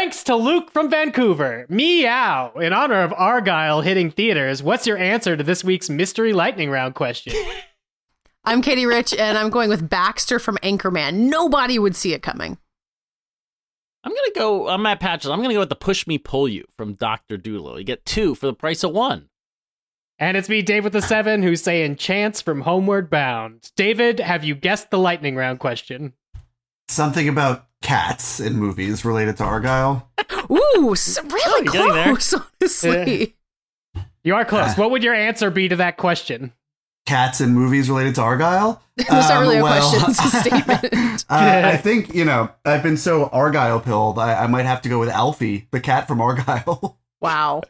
Thanks to Luke from Vancouver. Meow. In honor of Argylle hitting theaters, what's your answer to this week's mystery lightning round question? I'm Katey Rich, and I'm going with Baxter from Anchorman. Nobody would see it coming. I'm gonna go. I'm Matt Patches. I'm gonna go with the push me pull you from Doctor Dolittle. You get two for the price of one. And it's me, Dave with the seven, who's saying chance from Homeward Bound. David, have you guessed the lightning round question? Something about cats in movies related to Argylle. Ooh, so really you're there. close, honestly. You are close. Ah. What would your answer be to that question? Cats in movies related to Argylle? That's not really a Um, well, question, it's a statement. uh, I think, you know, I've been so Argylle pilled, I, I might have to go with Alfie, the cat from Argylle. Wow.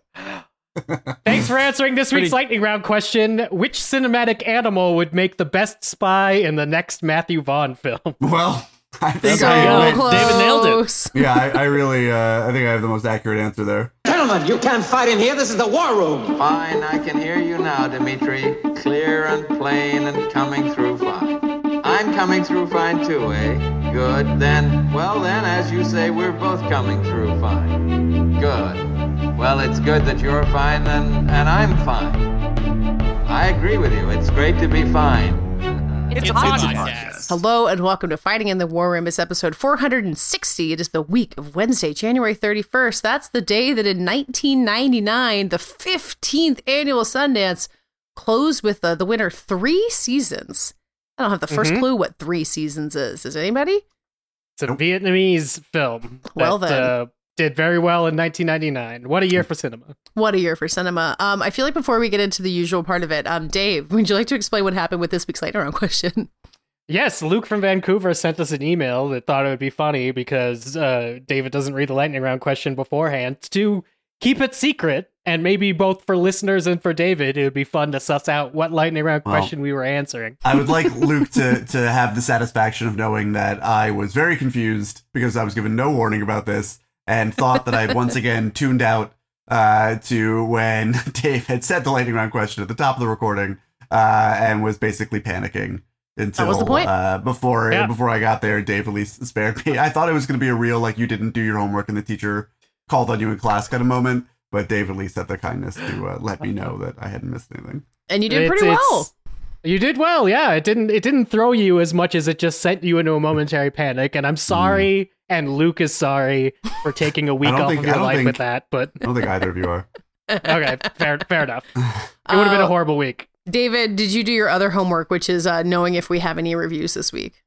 Thanks for answering this week's Pretty- lightning round question. Which cinematic animal would make the best spy in the next Matthew Vaughn film? well, I think So There you I, go. close. David nailed it. yeah, I, I really, uh, I think I have the most accurate answer there. Gentlemen, you can't fight in here. This is the war room. Fine, I can hear you now, Dimitri. Clear and plain and coming through fine. I'm coming through fine too, eh? Good. Then, well then, as you say, we're both coming through fine. Good. Well, it's good that you're fine and, and I'm fine. I agree with you. It's great to be fine. It's, a podcast. Hello and welcome to Fighting in the War Room. It's episode 460. It is the week of Wednesday, January 31st. That's the day that in 1999, the 15th annual Sundance closed with uh, the winner three seasons. I don't have the 1st Mhm. clue what three seasons is. Is anybody? It's a Vietnamese film. Well that, then. Uh, did very well in 1999. What a year for cinema. What a year for cinema. Um, I feel like before we get into the usual part of it, um, Dave, would you like to explain what happened with this week's lightning round question? Yes, Luke from Vancouver sent us an email that thought it would be funny because uh, David doesn't read the lightning round question beforehand to keep it secret. And maybe both for listeners and for David, it would be fun to suss out what lightning round Well, question we were answering. I would like Luke to, to have the satisfaction of knowing that I was very confused because I was given no warning about this and thought that I had once again tuned out uh, to when Dave had said the lightning round question at the top of the recording uh, and was basically panicking until was the point. Uh, before Yeah. before I got there. Dave at least spared me. I thought it was going to be a real like you didn't do your homework and the teacher called on you in class kind of moment. But Dave at least had the kindness to uh, let me know that I hadn't missed anything. And you did It's- pretty well. You did well, yeah. It didn't it didn't throw you as much as it just sent you into a momentary panic. And I'm sorry, and Luke is sorry for taking a week off think- of I your life think- with that. But I don't think either of you are. okay, fair fair enough. It would have been a Uh, horrible week. David, did you do your other homework, which is uh, knowing if we have any reviews this week?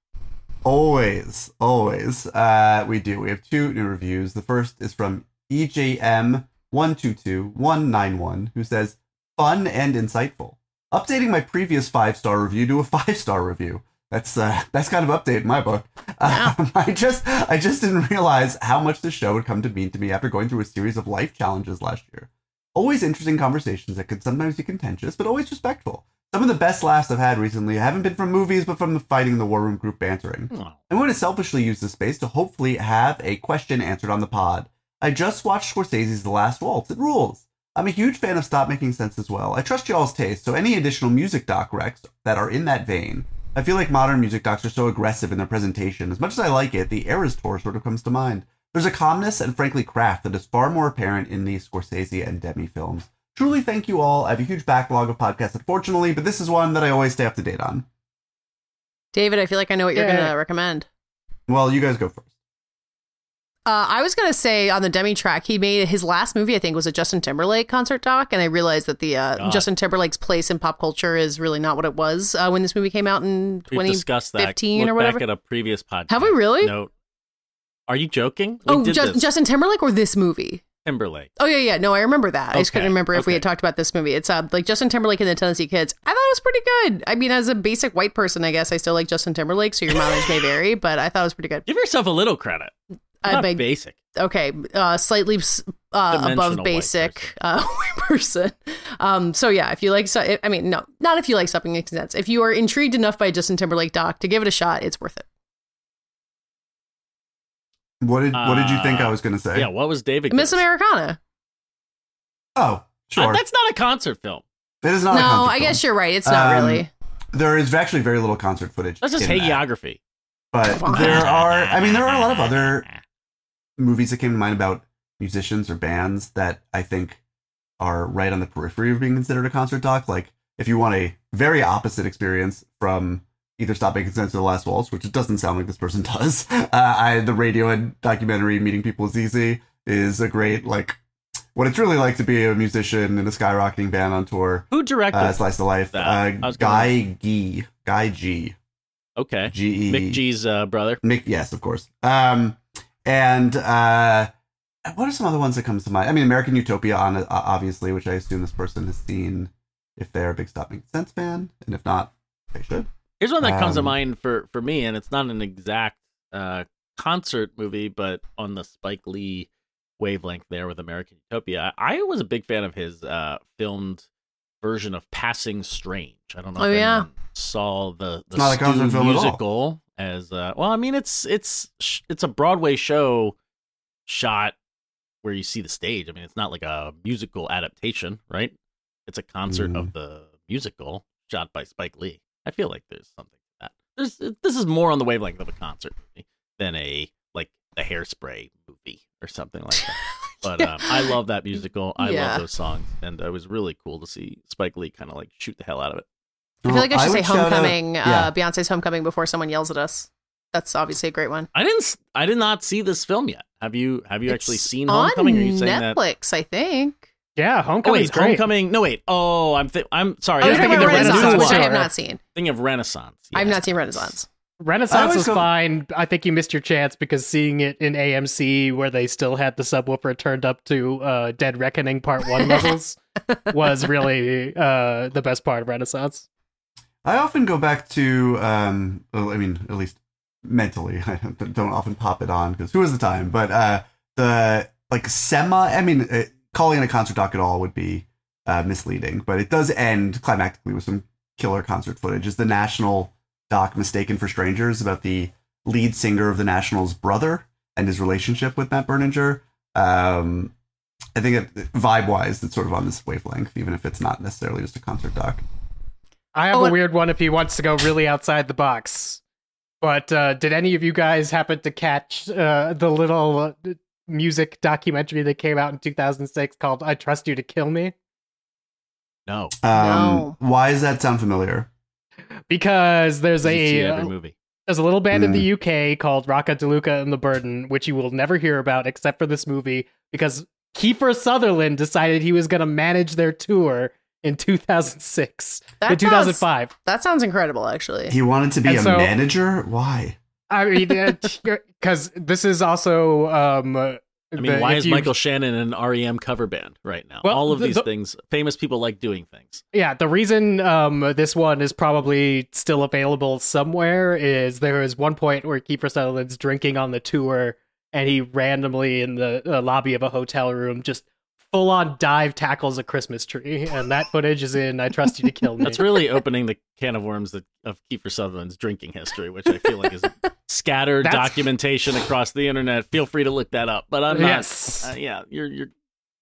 Always, always. Uh, we do. We have two new reviews. The first is from E EJM122191, who says, fun and insightful. Updating my previous five star review to a five star review. That's uh, that's kind of update in my book. Um, I just I just didn't realize how much the show would come to mean to me after going through a series of life challenges last year. Always interesting conversations that could sometimes be contentious, but always respectful. Some of the best laughs I've had recently haven't been from movies, but from the fighting in the war room group bantering. Oh. I'm going to selfishly use this space to hopefully have a question answered on the pod. I just watched Scorsese's The Last Waltz. It rules. I'm a huge fan of Stop Making Sense as well. I trust y'all's taste, so any additional music doc recs that are in that vein. I feel like modern music docs are so aggressive in their presentation. As much as I like it, the Eras Tour sort of comes to mind. There's a calmness and frankly craft that is far more apparent in the Scorsese and Demme films. Truly thank you all. I have a huge backlog of podcasts, unfortunately, but this is one that I always stay up to date on. David, I feel like I know what you're Yeah. going to recommend. Well, you guys go first. Uh, I was going to say on the Demme track, he made his last movie, I think, was a Justin Timberlake concert doc. And I realized that the uh, Justin Timberlake's place in pop culture is really not what it was uh, when this movie came out in We've discussed that. 2015 Look or whatever. back at a previous podcast. Have we really? No. Are you joking? We oh, did Ju- this. Justin Timberlake or this movie? Timberlake. Oh yeah, yeah. No, I remember that. I just couldn't remember if we had talked about this movie. It's uh, like Justin Timberlake and the Tennessee Kids. I thought it was pretty good. I mean, as a basic white person, I guess I still like Justin Timberlake, so your mileage may vary, but I thought it was pretty good. Give yourself a little credit. I Not beg- basic. okay, uh, slightly uh, above basic person. uh, person. Um, so yeah, if you like, so, I mean, no, not if you like something makes sense. If you are intrigued enough by Justin Timberlake doc to give it a shot, it's worth it. What did What did you think Uh, I was going to say? Yeah, what was David? Miss Gibbs? Americana. Oh, Uh, sure. that's not a concert film. it is not. a no, concert I film. guess you're right. It's not Um, really. there is actually very little concert footage. That's just in that. hagiography. But there are. I mean, there are a lot of other movies that came to mind about musicians or bands that I think are right on the periphery of being considered a concert doc. Like if you want a very opposite experience from either Stop Making Sense or The Last Waltz, which it doesn't sound like this person does. Uh, I the Radiohead documentary Meeting People is Easy is a great like what it's really like to be a musician in a skyrocketing band on tour. Who directed Uh, Slice of Life. that? Uh, Guy G. Guy G. Okay. G E. Mick G's uh, brother. Mick, yes, of course. Um, and uh, what are some other ones that comes to mind? I mean, American Utopia, on uh, obviously, which I assume this person has seen if they're a big Stop Making Sense fan, and if not, they should. Here's one that comes to Um, mind for for me, and it's not an exact uh, concert movie, but on the Spike Lee wavelength there with American Utopia. I, I was a big fan of his uh, filmed version of Passing Strange. I don't know Oh, if yeah. anyone saw the the not a Stu concert film at all. musical as uh, well. I mean, it's it's it's a Broadway show shot where you see the stage. I mean, it's not like a musical adaptation, right? It's a concert Mhm. of the musical shot by Spike Lee. I feel like there's something to that. There's this is more on the wavelength of a concert movie than a like the Hairspray movie or something like that. But um, I love that musical. I Yeah. love those songs, and it was really cool to see Spike Lee kind of like shoot the hell out of it. I feel like I should say would shout out- Homecoming, yeah. uh, Beyonce's Homecoming before someone yells at us. That's obviously a great one. I didn't. s- I did not see this film yet. Have you? Have you actually seen Homecoming? Are you saying that? Netflix, I think. Yeah, Oh Homecoming's wait, great. Homecoming. No wait. Oh, I'm. Th- I'm sorry. Oh, I'm thinking of the Renaissance, which I have not seen. Thinking of Renaissance. I've not seen Renaissance. Renaissance always was go- fine. I think you missed your chance because seeing it in AMC where they still had the subwoofer turned up to uh, Dead Reckoning Part 1 levels was really uh, the best part of Renaissance. I often go back to, um, well, I mean, at least mentally, I don't often pop it on because who has the time? But uh, the like semi, I mean, uh, calling it a concert doc at all would be uh, misleading, but it does end climactically with some killer concert footage. Is the National doc mistaken for strangers about the lead singer of the National's brother and his relationship with Matt Berninger? Um, I think vibe wise, it's sort of on this wavelength, even if it's not necessarily just a concert doc. I have Oh, a weird one if he wants to go really outside the box. But uh, did any of you guys happen to catch uh, the little uh, music documentary that came out in 2006 called I Trust You to Kill Me? No. Um, No. Why does that sound familiar? Because there's a every uh, movie. There's a little band in the UK called Rocco DeLuca and the Burden, which you will never hear about except for this movie, because Kiefer Sutherland decided he was going to manage their tour in 2006, That in 2005. That sounds incredible, actually. He wanted to be And a so- manager? Why? I mean, because this is also. Um, I mean, why is Michael Shannon an REM cover band right now? Well, All of the- these the- things, famous people like doing things. Yeah, the reason um, this one is probably still available somewhere is there is one point where Kiefer Sutherland's drinking on the tour, and he randomly in the uh, lobby of a hotel room just full on dive tackles a Christmas tree, and that footage is in "I Trust You to Kill Me." That's really opening the can of worms that, of Kiefer Sutherland's drinking history, which I feel like is scattered That's- documentation across the internet. Feel free to look that up. But I'm not. Yes. Uh, yeah, you're you're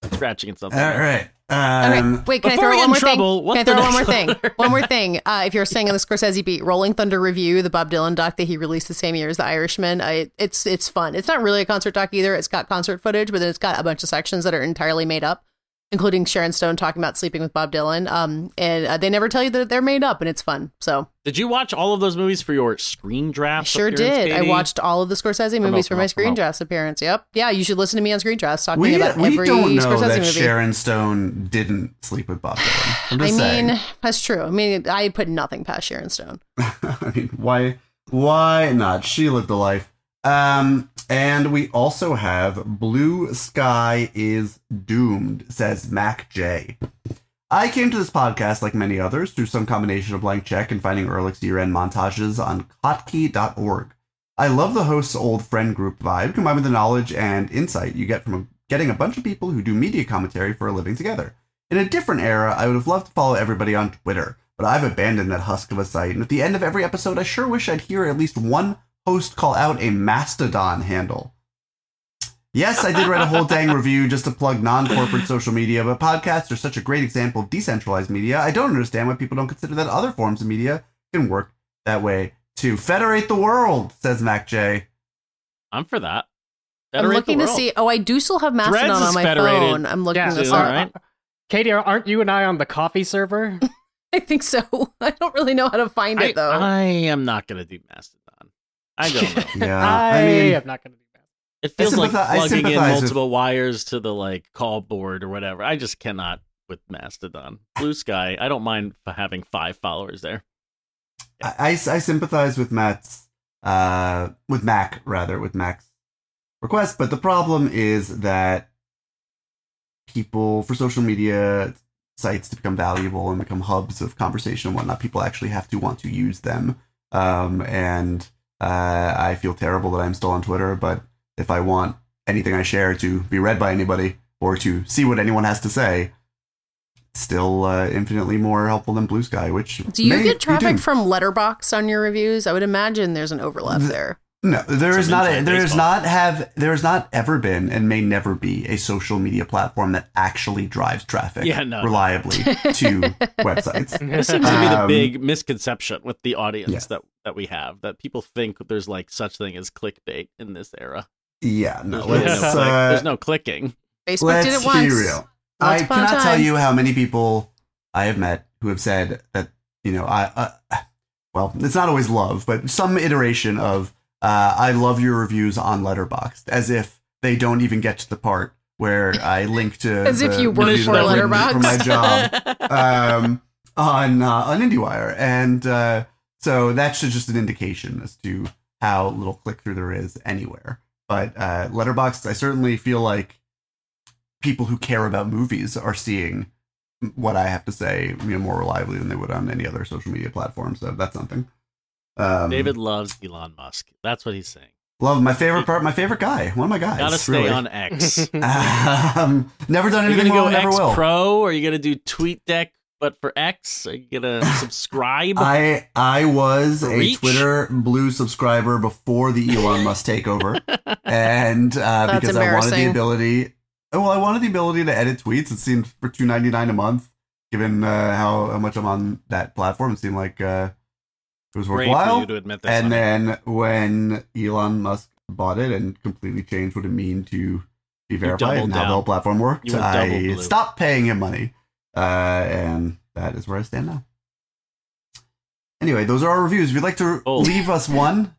scratching at something. All there. right. Okay, Um, wait, can I throw one more trouble, thing? Can I throw one more next thing? one more thing. Uh, if you're staying on the Scorsese beat, Rolling Thunder Revue, the Bob Dylan doc that he released the same year as The Irishman, I, it's it's fun. It's not really a concert doc either. It's got concert footage, but then it's got a bunch of sections that are entirely made up, including Sharon Stone talking about sleeping with Bob Dylan. Um, and uh, they never tell you that they're made up, and it's fun. So Did you watch all of those movies for your screen I draft? sure appearance, did. I watched all of the Scorsese movies for my Screen promote. Drafts appearance. Yep. Yeah, you should listen to me on Screen Drafts talking we about we every don't know Scorsese that movie. Sharon Stone didn't sleep with Bob Dylan. I'm I mean, saying. that's true. I mean, I put nothing past Sharon Stone. I mean, why? Why not? She lived a life. Um, and we also have "Blue Sky is Doomed," says Mac J. I came to this podcast, like many others, through some combination of blank check and finding Ehrlich's year-end montages on Kottke.org. I love the host's old friend group vibe, combined with the knowledge and insight you get from getting a bunch of people who do media commentary for a living together. In a different era, I would have loved to follow everybody on Twitter, but I've abandoned that husk of a site, and at the end of every episode, I sure wish I'd hear at least one host call out a Mastodon handle. Yes, I did write a whole dang review just to plug non corporate social media, but podcasts are such a great example of decentralized media. I don't understand why people don't consider that other forms of media can work that way too. Federate the world, says Mac J. I'm for that. I'm looking to see. Oh, I do still have Mastodon Threads on my federated phone. I'm looking Yeah, this soon, up. right? Katey, aren't you and I on the coffee server? I think so. I don't really know how to find I, it though. I am not going to do Mastodon. I don't know. Yeah, I, I mean, am not going to do that. It feels like plugging in sympathize with- multiple wires to the like call board or whatever. I just cannot with Mastodon. Blue Sky, I don't mind having five followers there. I, I, I sympathize with Matt's, uh, with Mac rather, with Mac's request, but the problem is that people for social media sites to become valuable and become hubs of conversation and whatnot, people actually have to want to use them. Um, and uh, I feel terrible that I'm still on Twitter, but if I want anything I share to be read by anybody or to see what anyone has to say, still uh, infinitely more helpful than Blue Sky. Which do you get traffic from Letterboxd on your reviews? I would imagine there's an overlap there. No, there is not. A, inside there is baseball. not have. There has not ever been, and may never be, a social media platform that actually drives traffic Yeah, no, no. reliably to websites. This seems to be the Um, big misconception with the audience Yeah. that, that we have that people think there's like such thing as clickbait in this era. Yeah, no. There's, really no, click- uh, there's no clicking. Facebook let's did it once. be real. Once I upon a cannot tell you how many people I have met who have said that you know I. Uh, well, it's not always love, but some iteration of uh, I love your reviews on Letterboxd, as if they don't even get to the part where I link to As if you work for Letterboxd. for my job. um, on uh, on IndieWire, and uh, so that's just an indication as to how little click through there is anywhere. But uh, Letterboxd, I certainly feel like people who care about movies are seeing what I have to say, you know, more reliably than they would on any other social media platform. So that's something. Um, David loves Elon Musk. That's what he's saying. love my favorite part, my favorite guy, one of my guys. Gotta stay really. on X. um, never done Are you anything gonna go never X will. Pro or are you gonna do Tweet Deck? but for X? Are you gonna subscribe? I I was a Twitter blue subscriber before the Elon Musk takeover, and uh, That's because I wanted the ability. oh, Well, I wanted the ability to edit tweets. It seemed for two ninety nine a month, given uh, how, how much I'm on that platform, it seemed like uh, it was worthwhile. you to admit this. And then when Elon Musk bought it and completely changed what it mean to be verified and how the whole platform worked, I stopped paying him money, uh, and that is where I stand now. Anyway, those are our reviews. If you'd like to Oh. leave us one,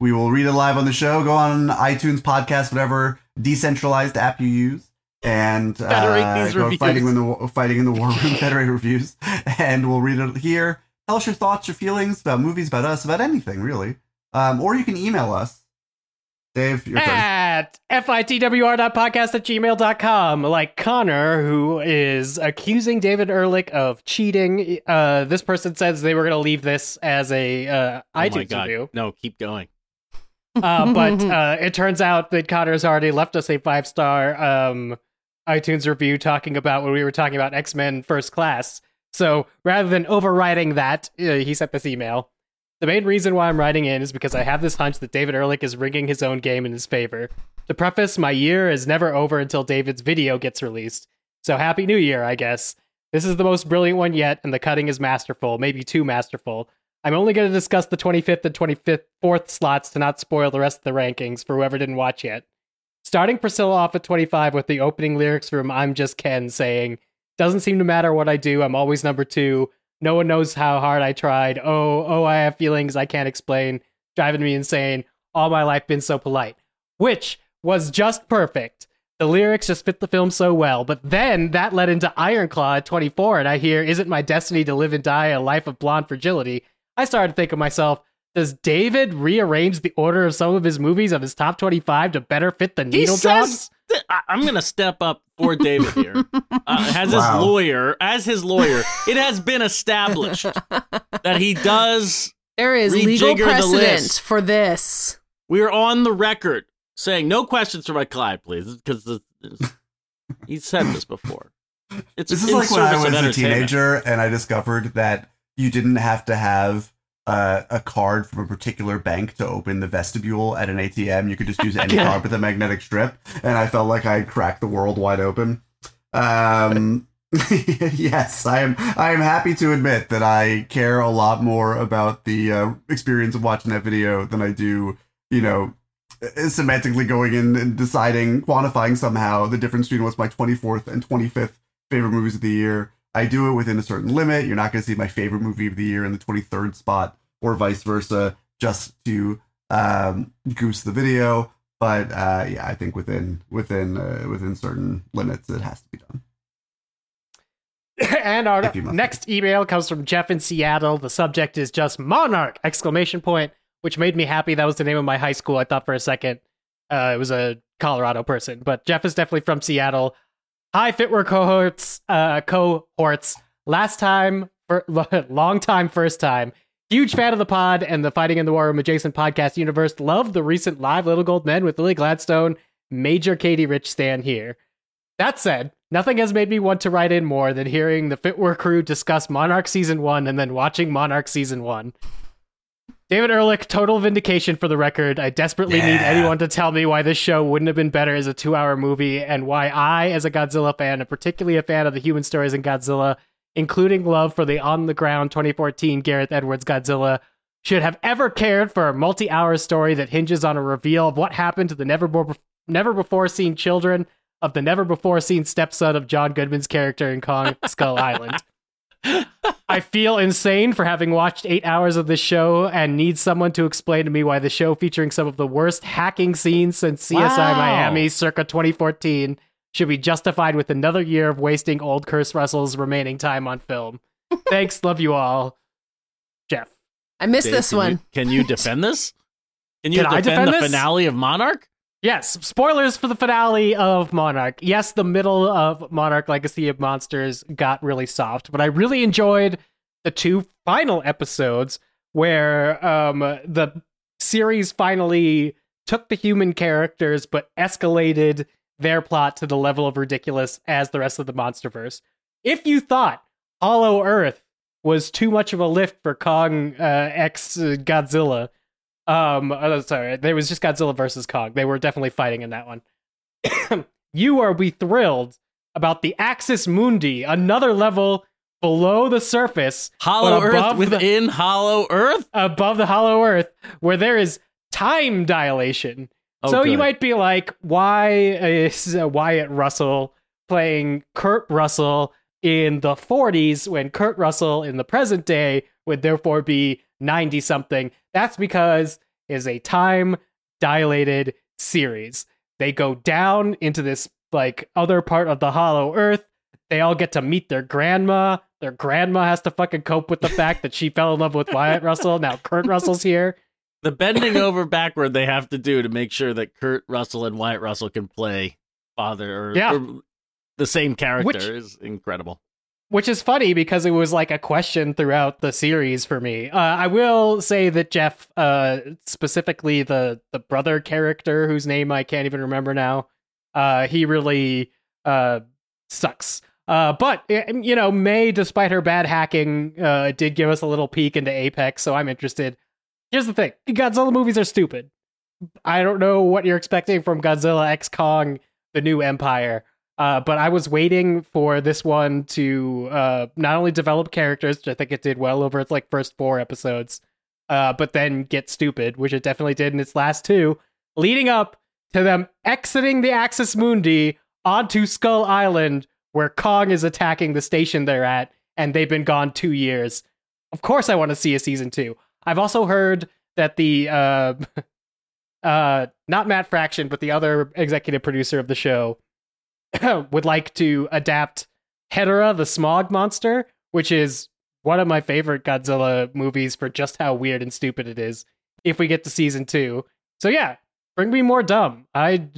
we will read it live on the show. Go on iTunes, podcast, whatever decentralized app you use, and Federate uh, these go reviews. fighting in the fighting in the war room. Federate reviews, and we'll read it here. Tell us your thoughts, your feelings about movies, about us, about anything really. Um, or you can email us. Dave, your turn. at fitwr.podcast at gmail.com like connor who is accusing david ehrlich of cheating uh, this person says they were going to leave this as a uh, oh my itunes god, review no, keep going. uh, but uh, it turns out that connor's already left us a five star um, itunes review talking about when we were talking about x-men first class so rather than overriding that uh, he sent this email the main reason why I'm writing in is because I have this hunch that David Ehrlich is rigging his own game in his favor. To preface, my year is never over until David's video gets released. So happy new year, I guess. This is the most brilliant one yet, and the cutting is masterful, maybe too masterful. I'm only going to discuss the 25th and 25th fourth slots to not spoil the rest of the rankings for whoever didn't watch yet. Starting Priscilla off at 25 with the opening lyrics from I'm Just Ken saying, Doesn't seem to matter what I do, I'm always number two. No one knows how hard I tried. Oh, oh, I have feelings I can't explain, driving me insane. All my life been so polite. Which was just perfect. The lyrics just fit the film so well. But then that led into Ironclaw at 24, and I hear, Isn't my destiny to live and die a life of blonde fragility? I started to think of myself, does David rearrange the order of some of his movies of his top 25 to better fit the He needle drops? Says, th- I- I'm gonna step up for David here. Uh, as Wow. his lawyer, as his lawyer, it has been established that he does. there is legal precedent list. for this. We're on the record saying no questions for my client, please, because he said this before. It's This is like when I was a teenager and I discovered that you didn't have to have uh, a card from a particular bank to open the vestibule at an ATM. You could just use any card with a magnetic strip, and I felt like I had cracked the world wide open. Um, yes, I am. I am happy to admit that I care a lot more about the uh, experience of watching that video than I do, you know, semantically going in and deciding, quantifying somehow the difference between what's my 24th and 25th favorite movies of the year. I do it within a certain limit. You're not going to see my favorite movie of the year in the 23rd spot or vice versa, just to um, goose the video. But uh, yeah, I think within within uh, within certain limits, it has to be done. and our next email comes from Jeff in Seattle. The subject is just Monarch! Exclamation point, which made me happy. That was the name of my high school. I thought for a second uh, it was a Colorado person, but Jeff is definitely from Seattle. Hi, Fitwar cohorts. Uh, cohorts. Last time, for, long time, first time. Huge fan of the pod and the Fighting in the War Room adjacent podcast universe. Love the recent live Little Gold Men with Lily Gladstone. Major Katey Rich stand here. That said, nothing has made me want to write in more than hearing the Fitwar crew discuss Monarch Season 1 and then watching Monarch Season 1. David Ehrlich, total vindication for the record. I desperately yeah. need anyone to tell me why this show wouldn't have been better as a two hour movie and why I, as a Godzilla fan, and particularly a fan of the human stories in Godzilla, including love for the on the ground 2014 Gareth Edwards Godzilla, should have ever cared for a multi hour story that hinges on a reveal of what happened to the never, bo- never before seen children of the never before seen stepson of John Goodman's character in Kong Skull Island. I feel insane for having watched eight hours of this show and need someone to explain to me why the show featuring some of the worst hacking scenes since CSI wow. Miami circa 2014 should be justified with another year of wasting old Kurt Russell's remaining time on film. Thanks, love you all. Jeff. I missed Dave, this can one. You, can you defend this? Can you can defend, defend the this? finale of Monarch? Yes, spoilers for the finale of Monarch. Yes, the middle of Monarch Legacy of Monsters got really soft, but I really enjoyed the two final episodes where um, the series finally took the human characters but escalated their plot to the level of ridiculous as the rest of the monsterverse. If you thought Hollow Earth was too much of a lift for Kong uh, X Godzilla, um, oh, sorry, there was just Godzilla versus Kong. They were definitely fighting in that one. you are we thrilled about the Axis Mundi, another level below the surface, Hollow Earth within the, Hollow Earth, above the Hollow Earth, where there is time dilation. Oh, so good. you might be like, why is Wyatt Russell playing Kurt Russell in the 40s when Kurt Russell in the present day would therefore be 90 something. That's because is a time dilated series. They go down into this like other part of the hollow earth. They all get to meet their grandma. Their grandma has to fucking cope with the fact that she fell in love with Wyatt Russell. Now Kurt Russell's here. The bending over backward they have to do to make sure that Kurt Russell and Wyatt Russell can play father or, yeah. or the same character Which, is incredible which is funny because it was like a question throughout the series for me. Uh, I will say that Jeff, uh, specifically the the brother character whose name I can't even remember now, uh, he really uh, sucks. Uh, but eh, you know, May, despite her bad hacking, uh, did give us a little peek into Apex, so I'm interested. Here's the thing: Godzilla movies are stupid. I don't know what you're expecting from Godzilla X Kong: The New Empire. Uh, but I was waiting for this one to uh, not only develop characters, which I think it did well over its like first four episodes, uh, but then get stupid, which it definitely did in its last two, leading up to them exiting the Axis Mundi onto Skull Island, where Kong is attacking the station they're at, and they've been gone two years. Of course, I want to see a season two. I've also heard that the uh, uh, not Matt Fraction, but the other executive producer of the show would like to adapt Hedorah, the smog monster, which is one of my favorite Godzilla movies for just how weird and stupid it is. If we get to season two, so yeah, bring me more dumb. I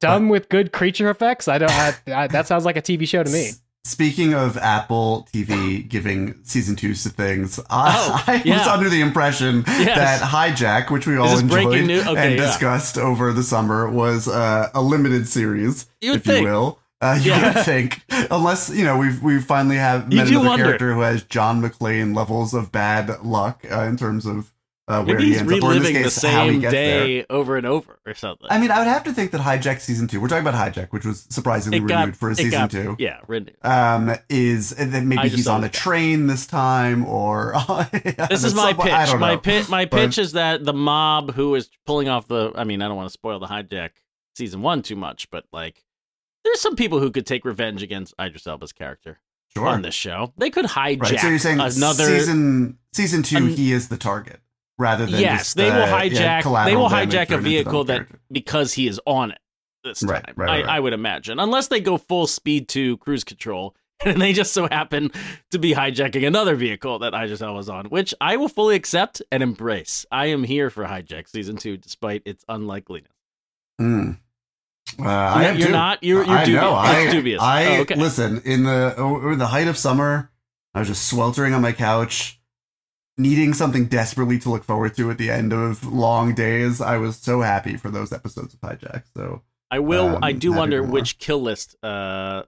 dumb with good creature effects. I don't. I, I, that sounds like a TV show to me. Speaking of Apple TV giving season twos to things, I, oh, I yeah. was under the impression yes. that Hijack, which we all enjoyed okay, and yeah. discussed over the summer, was uh, a limited series, You'd if think. you will. Uh, you yeah. would think, unless you know we we finally have met another wonder. character who has John McClane levels of bad luck uh, in terms of uh, where Maybe he he's ends up, or in this reliving the case, how he same gets there. day over and over or something. I mean, I would have to think that Hijack season two. We're talking about Hijack, which was surprisingly got renewed for a season got- two. Yeah, renewed. Um, is then maybe he's on a train this time, or This is my pitch. My. My But- pitch is that the mob who is pulling off the. I mean, I don't want to spoil the hijack season one too much, but like, there's some people who could take revenge against Idris Elba's character Sure. on this show. They could hijack Right. So you're saying another. season season two, an- he is the target rather than yes, they will uh, yeah, hijack. they will hijack a vehicle that character. because he is on it this time. Right, right, right, I. I would imagine, unless they go full speed to cruise control. And they just so happen to be hijacking another vehicle that I just was on, which I will fully accept and embrace. I am here for hijack season two, despite its unlikeliness. Mm. Uh, I am you're not. You're, you're I dubious. know. I, dubious. I oh, okay. listen in the over the height of summer. I was just sweltering on my couch, needing something desperately to look forward to at the end of long days. I was so happy for those episodes of Hijack. So I will. um, I do wonder which kill list uh,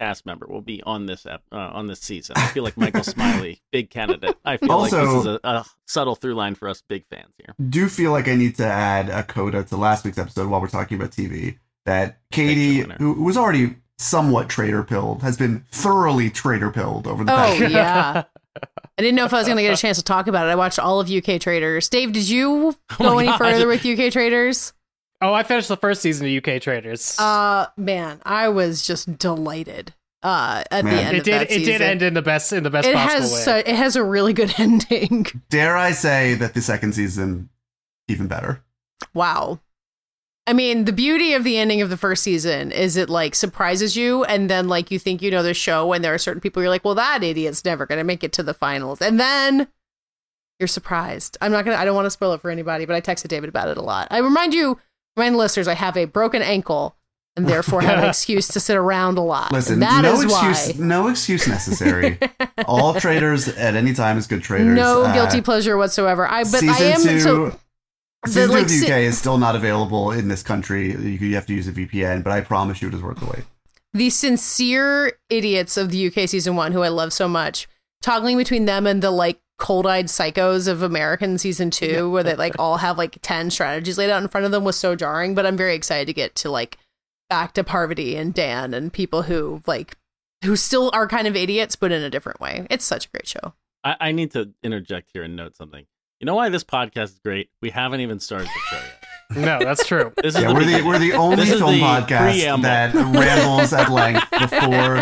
cast member will be on this ep- uh, on this season. I feel like Michael Smiley, big candidate. I feel like this is a, a subtle through line for us big fans here. do feel like I need to add a coda to last week's episode while we're talking about TV. That Katey, winner. who was already somewhat traitor pilled, has been thoroughly traitor pilled over the past. Oh past. yeah. I didn't know if I was going to get a chance to talk about it. I watched all of UK Traitors. Dave, did you Oh go my any God. further with UK Traitors? Oh, I finished the first season of UK Traitors. Uh, man, I was just delighted. Uh, at the end it of did. that It did end in the best in the best It possible has way. so, it has a really good ending. Dare I say that the second season even better? Wow. I mean, the beauty of the ending of the first season is it like surprises you, and then like you think you know the show, and there are certain people you're like, well, that idiot's never gonna make it to the finals, and then you're surprised. I'm not gonna. I don't want to spoil it for anybody, but I texted David about it a lot. I remind you, remind listeners, I have a broken ankle, and therefore have an excuse to sit around a lot. Listen, that no is excuse, why. no excuse necessary. All traitors at any time is good traitors. No Uh, guilty pleasure whatsoever. I but I am two, so season the, two like, of si- UK is still not available in this country. You, you have to use a VPN, but I promise you, it is worth the wait. the sincere idiots of the UK season one, who I love so much, toggling between them and the like cold-eyed psychos of American season two, where they like all have like ten strategies laid out in front of them, was so jarring. But I'm very excited to get to like back to Parvati and Dan and people who like who still are kind of idiots, but in a different way. It's such a great show. I, I need to interject here and note something. You know why this podcast is great? We haven't even started the show yet. no, that's true. This is Yeah, the we're the we're the only This film the podcast preamble. that rambles at length before.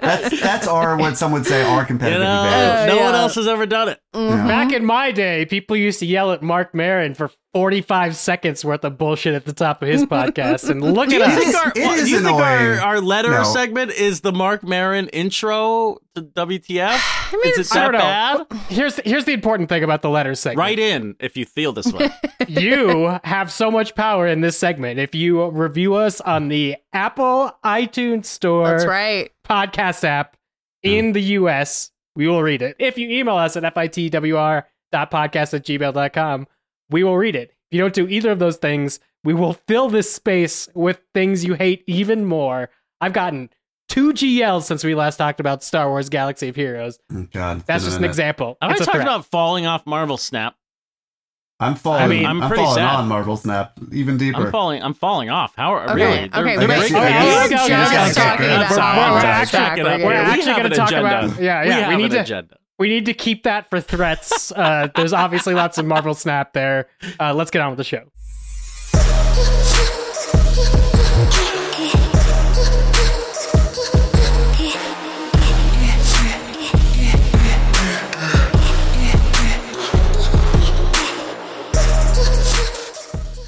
That's that's our what some would say our You competitive know, advantage. no one else has ever done it. Mhm. Back in my day, people used to yell at Mark Maron for 45 seconds worth of bullshit at the top of his podcast, and look at you us. think our, It is do you think our, our letter No. segment is the Mark Maron intro to WTF? I mean, is it it's- I that don't know. bad? Here's here's the important thing about the letter segment. Write in if you feel this way. you have so much power in this segment. If you review us on the Apple iTunes Store That's right. podcast app in mm. the US, we will read it. If you email us at fitwr.podcast at gmail.com, we will read it. If you don't do either of those things, we will fill this space with things you hate even more. I've gotten two GLs since we last talked about Star Wars Galaxy of Heroes. Oh, God, it's That's been a just an minute. example. Have I It's a talked about falling off Marvel Snap? I'm falling. I mean, I'm, I'm pretty falling sad. on Marvel Snap even deeper. I'm falling. I'm falling off. How are Okay, really? They're- okay, they're oh, we're- breaking okay, news. okay, we're okay, just okay, talking about I'm sorry, Marvel I'm Snap. sorry. Check it up. We're We actually have gonna an talk agenda. about- yeah, yeah, We have we need an to- agenda. We need to keep that for threats. Uh, there's obviously lots of Marvel Snap there. Uh, let's get on with the show.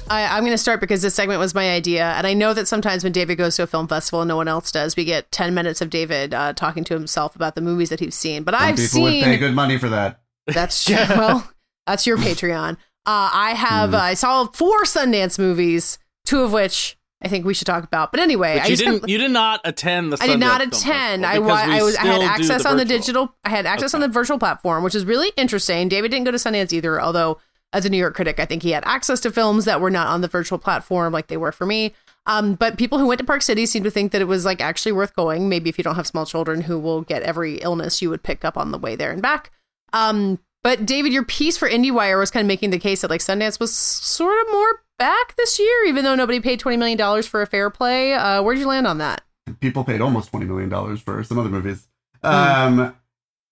I, I'm going to start because this segment was my idea, and I know that sometimes when David goes to a film festival and no one else does, we get ten minutes of David uh, talking to himself about the movies that he's seen. But Some I've seen people would pay good money for that. that's true. well, that's your Patreon. Uh, I have Hmm. uh, I saw four Sundance movies, two of which I think we should talk about. But anyway, But you spent- didn't. You did not attend the. I did not attend. Festival I, wa- because we I was I had still do access on the digital. I had access on the virtual platform, which is really interesting. David didn't go to Sundance either, although as a New York critic, I think he had access to films that were not on the virtual platform like they were for me. Um, but people who went to Park City seem to think that it was like actually worth going. Maybe if you don't have small children who will get every illness you would pick up on the way there and back. Um, But David, your piece for IndieWire was kind of making the case that like Sundance was sort of more back this year, even though nobody paid twenty million dollars for a fair play. Uh, where'd you land on that? People paid almost twenty million dollars for some other movies. Um,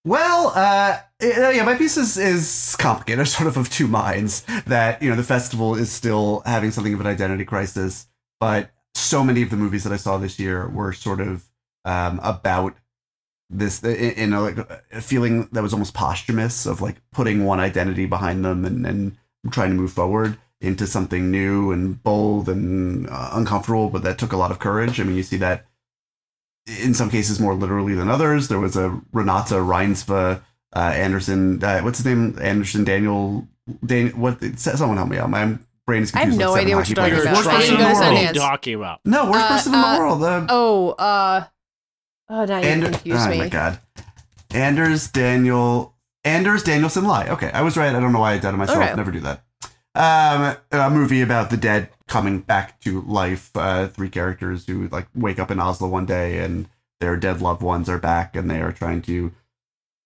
well, uh, yeah, my piece is, is complicated, sort of of two minds. That you know, the festival is still having something of an identity crisis, but so many of the movies that I saw this year were sort of um, about this in a, like, a feeling that was almost posthumous of like putting one identity behind them and, and trying to move forward into something new and bold and uh, uncomfortable, but that took a lot of courage. I mean, you see that in some cases more literally than others. There was a Renata Reinsve uh, Anderson. Uh, what's his name? Anderson Daniel. Dan, what? Someone help me out. My brain is confused. I have no idea what you're talking about. Worst person in the world. Talking about? No, worst uh, person in the uh, world. Uh, oh, uh, oh, now you Ander- confuse oh, me. Oh my god, Anders Daniel Anders Danielsen Lie. Okay, I was right. I don't know why I doubted myself. Okay. Never do that. Um, a movie about the dead coming back to life. Uh, three characters who like wake up in Oslo one day and their dead loved ones are back and they are trying to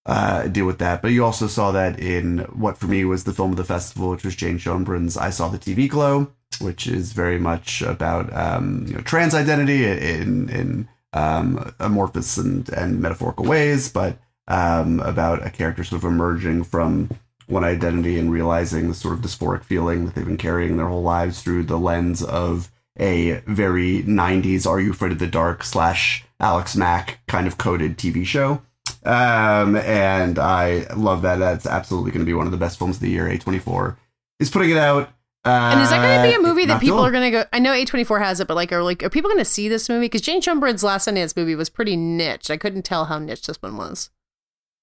uh, deal with that. But you also saw that in what for me was the film of the festival, which was Jane Schoenbrun's I Saw the TV Glow, which is very much about um, you know trans identity in in um, amorphous and, and metaphorical ways, but um, about a character sort of emerging from one identity and realizing the sort of dysphoric feeling that they've been carrying their whole lives through the lens of a very 90s Are You Afraid of the Dark slash Alex Mack kind of coded TV show. Um, and I love that. That's absolutely going to be one of the best films of the year. A24 is putting it out. Uh, and is that going to be a movie that people are going to go? I know A24 has it, but like, are like, are people going to see this movie? Because Jane Schoenbrun's last Sundance movie was pretty niche. I couldn't tell how niche this one was.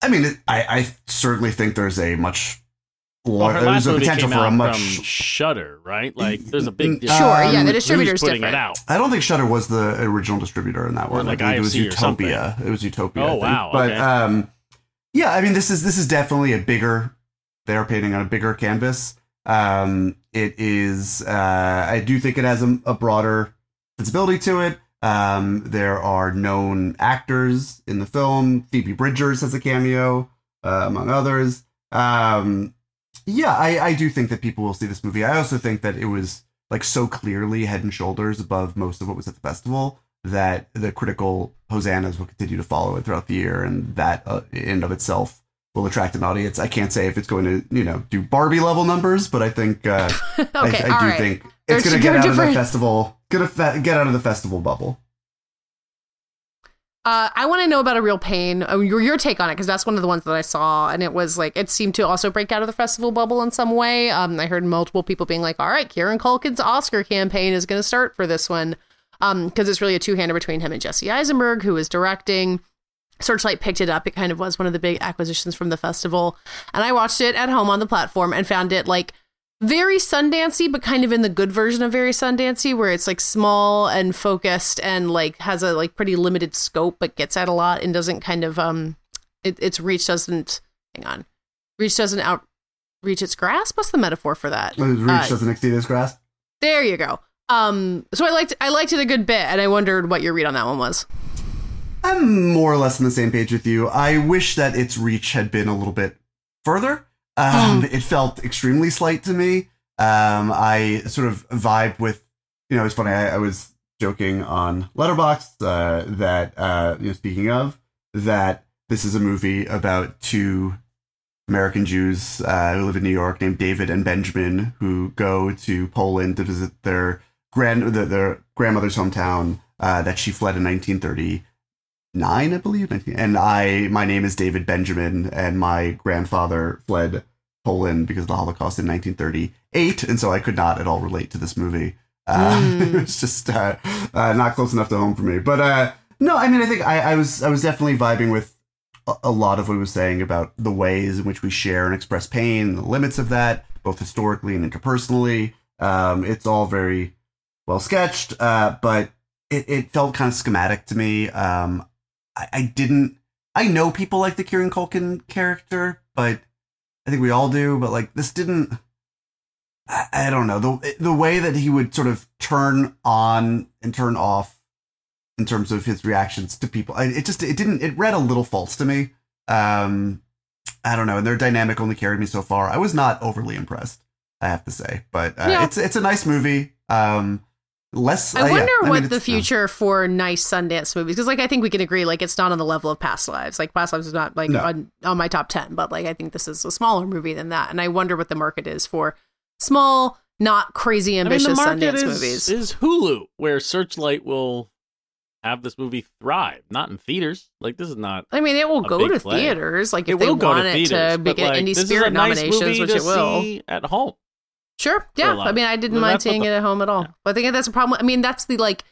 I mean, it, I, I certainly think there's a much well, there's a potential for a much Shudder, right? Like, there's a big sure, um, yeah. The distributor's putting different. it out. I don't think Shudder was the original distributor in that one. like it was IFC or Utopia. It was Utopia. Oh, I think. wow, But okay. um, yeah, I mean, this is this is definitely a bigger. They're painting on a bigger canvas. Um, it is. Uh, I do think it has a, a broader sensibility to it. Um, there are known actors in the film. Phoebe Bridgers has a cameo, uh, among others. Um, yeah, I, I do think that people will see this movie. I also think that it was like so clearly head and shoulders above most of what was at the festival that the critical hosannas will continue to follow it throughout the year, and that uh, in of itself will attract an audience. I can't say if it's going to you know do Barbie level numbers, but I think uh, okay, I, I do right. think it's going to get out of the festival. Gonna fe- get out of the festival bubble. Uh, I want to know about a real pain. Uh, your, your take on it, because that's one of the ones that I saw, and it was like it seemed to also break out of the festival bubble in some way. Um, I heard multiple people being like, "All right, Kieran Culkin's Oscar campaign is going to start for this one," um, because it's really a two-hander between him and Jesse Eisenberg, who is directing. Searchlight picked it up. It kind of was one of the big acquisitions from the festival, and I watched it at home on the platform and found it like very Sundancey, but kind of in the good version of very Sundancey, where it's like small and focused and like has a like pretty limited scope, but gets at a lot and doesn't kind of um, it, its reach doesn't hang on, reach doesn't out reach its grasp. What's the metaphor for that? Reach Uh, doesn't exceed its grasp. There you go. Um, so I liked I liked it a good bit, and I wondered what your read on that one was. I'm more or less on the same page with you. I wish that its reach had been a little bit further. Um, It felt extremely slight to me. Um, I sort of vibe with, you know, it's funny. I, I was joking on Letterboxd uh, that, uh, you know, speaking of that, this is a movie about two American Jews uh, who live in New York named David and Benjamin who go to Poland to visit their grand their, their grandmother's hometown uh, that she fled in 1939, I believe. And I, my name is David Benjamin, and my grandfather fled Poland because of the Holocaust in 1938, and so I could not at all relate to this movie. Uh, Mm. it was just uh, uh, not close enough to home for me. But uh, no, I mean, I think I, I was I was definitely vibing with a, a lot of what he was saying about the ways in which we share and express pain, and the limits of that, both historically and interpersonally. Um, it's all very well sketched, uh, but it, it felt kind of schematic to me. Um, I, I didn't. I know people like the Kieran Culkin character, but I think we all do. But like this didn't. I, I don't know the the way that he would sort of turn on and turn off in terms of his reactions to people. I, it just it didn't. It read a little false to me. Um, I don't know, and their dynamic only carried me so far. I was not overly impressed, I have to say, but uh, Yeah. it's it's a nice movie. Um, less. I uh, yeah, wonder mean, what it's- the future for nice Sundance movies because, like, I think we can agree, like, it's not on the level of Past Lives. Like, Past Lives is not like No. on, on my top ten, but like, I think this is a smaller movie than that, and I wonder what the market is for small, not crazy I mean, ambitious the market Sundance is, movies. is Hulu, where Searchlight will have this movie thrive, not in theaters. Like this is not. I mean, it will go to play. theaters, like it if they go want to it theaters, to but get like, Indie Spirit nice nominations, which to it will. see at home. Sure, yeah. I mean, I didn't Well, mind seeing the- it at home at all. Yeah. But I think that's a problem. I mean, that's the like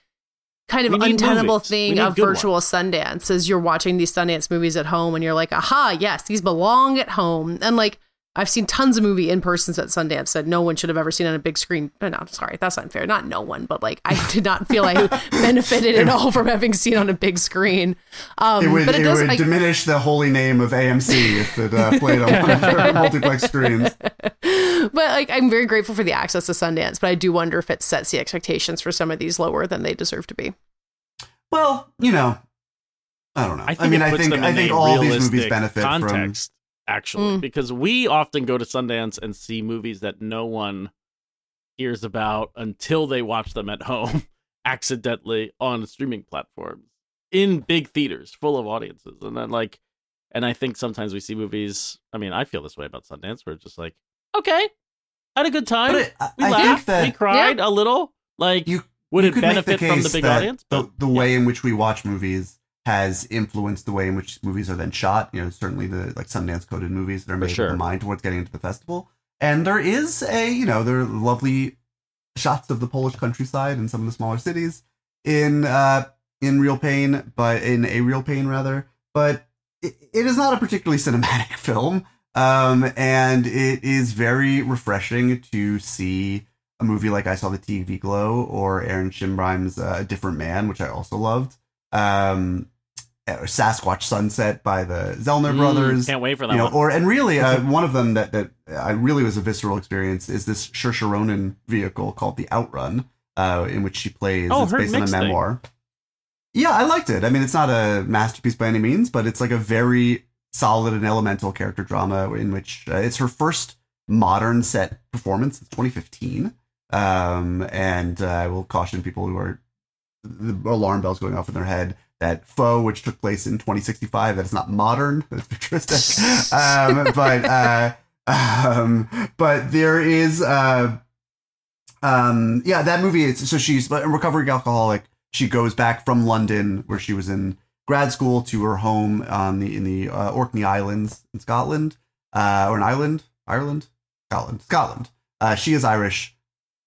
kind of untenable movies. Thing of good virtual Sundance is you're watching these Sundance movies at home and you're like, aha, yes, these belong at home. And like I've seen tons of movie in persons at Sundance that no one should have ever seen on a big screen. Oh, no, sorry, that's unfair. Not no one, but like I did not feel I benefited at all from having seen on a big screen. Um, It would, but it, it does. would like, diminish the holy name of AMC if it uh, played on one of their multiplex screens. but like I'm very grateful for the access to Sundance, but I do wonder if it sets the expectations for some of these lower than they deserve to be. Well, you know, I don't know. I, I, mean, I think I think all these movies benefit context, actually, Mm. because we often go to Sundance and see movies that no one hears about until they watch them at home accidentally on streaming platforms in big theaters full of audiences, and then like, and I think sometimes we see movies. I mean, I feel this way about Sundance, where it's just like, okay, had a good time, But it, I, we I laughed, think that we cried a little, like. you would you it could make benefit from the big that audience? The, But- the way in which we watch movies has influenced the way in which movies are then shot. You know, certainly the like Sundance coded movies that are made sure. with a mind towards getting into the festival. And there is a, you know, there are lovely shots of the Polish countryside and some of the smaller cities in uh in Real Pain, but in a Real Pain rather. But it, it is not a particularly cinematic film. Um, and it is very refreshing to see a movie like I Saw the TV Glow or Aaron Schimberg's uh, A Different Man, which I also loved. Um, Sasquatch Sunset by the Zellner Mm, brothers. Can't wait for that You know, one. or and really, uh, one of them that that I really was a visceral experience is this Saoirse Ronan vehicle called The Outrun, uh, in which she plays. Oh, it's her based on a mixed thing. memoir. Yeah, I liked it. I mean, it's not a masterpiece by any means, but it's like a very solid and elemental character drama in which uh, it's her first modern set performance. It's 2015, um, and uh, I will caution people who are the alarm bells going off in their head that Foe, which took place in 2065, that is not modern. That's futuristic. um, but uh, um, but there is uh, um, yeah, that movie. Is, so she's a recovering alcoholic. She goes back from London, where she was in grad school, to her home on the in the uh, Orkney Islands in Scotland, uh, or an island, Ireland, Scotland, Scotland. Uh, she is Irish.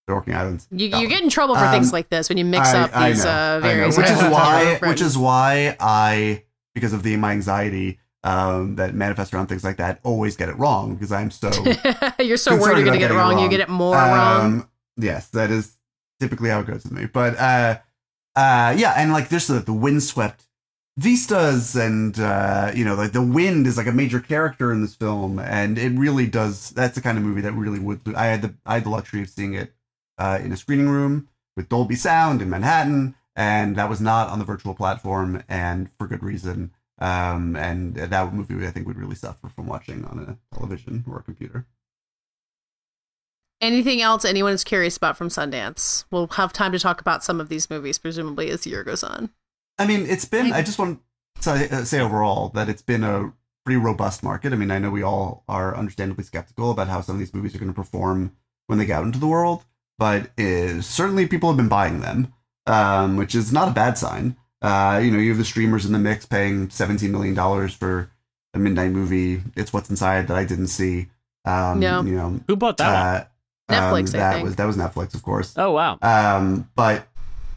The Orkney Islands. You, you get in trouble for Um, things like this when you mix I- up I these know, uh, various. which is why Right. which is why I because of the my anxiety um, that manifests around things like that always get it wrong because I'm so you're so worried you're gonna get it getting wrong. You get it more wrong. Um, Yes, that is typically how it goes with me. But uh, uh, yeah, and like there's the, the windswept vistas, and uh, you know, like the wind is like a major character in this film, and it really does. That's the kind of movie that really would. I had the I had the luxury of seeing it uh, in a screening room with Dolby Sound in Manhattan, and that was not on the virtual platform, and for good reason. Um, and that movie I think would really suffer from watching on a television or a computer. Anything else anyone is curious about from Sundance? We'll have time to talk about some of these movies, presumably as the year goes on. I mean, it's been. I just want to say, uh, say overall that it's been a pretty robust market. I mean, I know we all are understandably skeptical about how some of these movies are going to perform when they get out into the world, but certainly people have been buying them, um, which is not a bad sign. Uh, you know, you have the streamers in the mix paying seventeen million dollars for a midnight movie. It's what's inside that I didn't see. Um, Yeah. You know, Who bought that uh, Netflix, um, I that think. was that was Netflix, of course. Oh wow. Um, but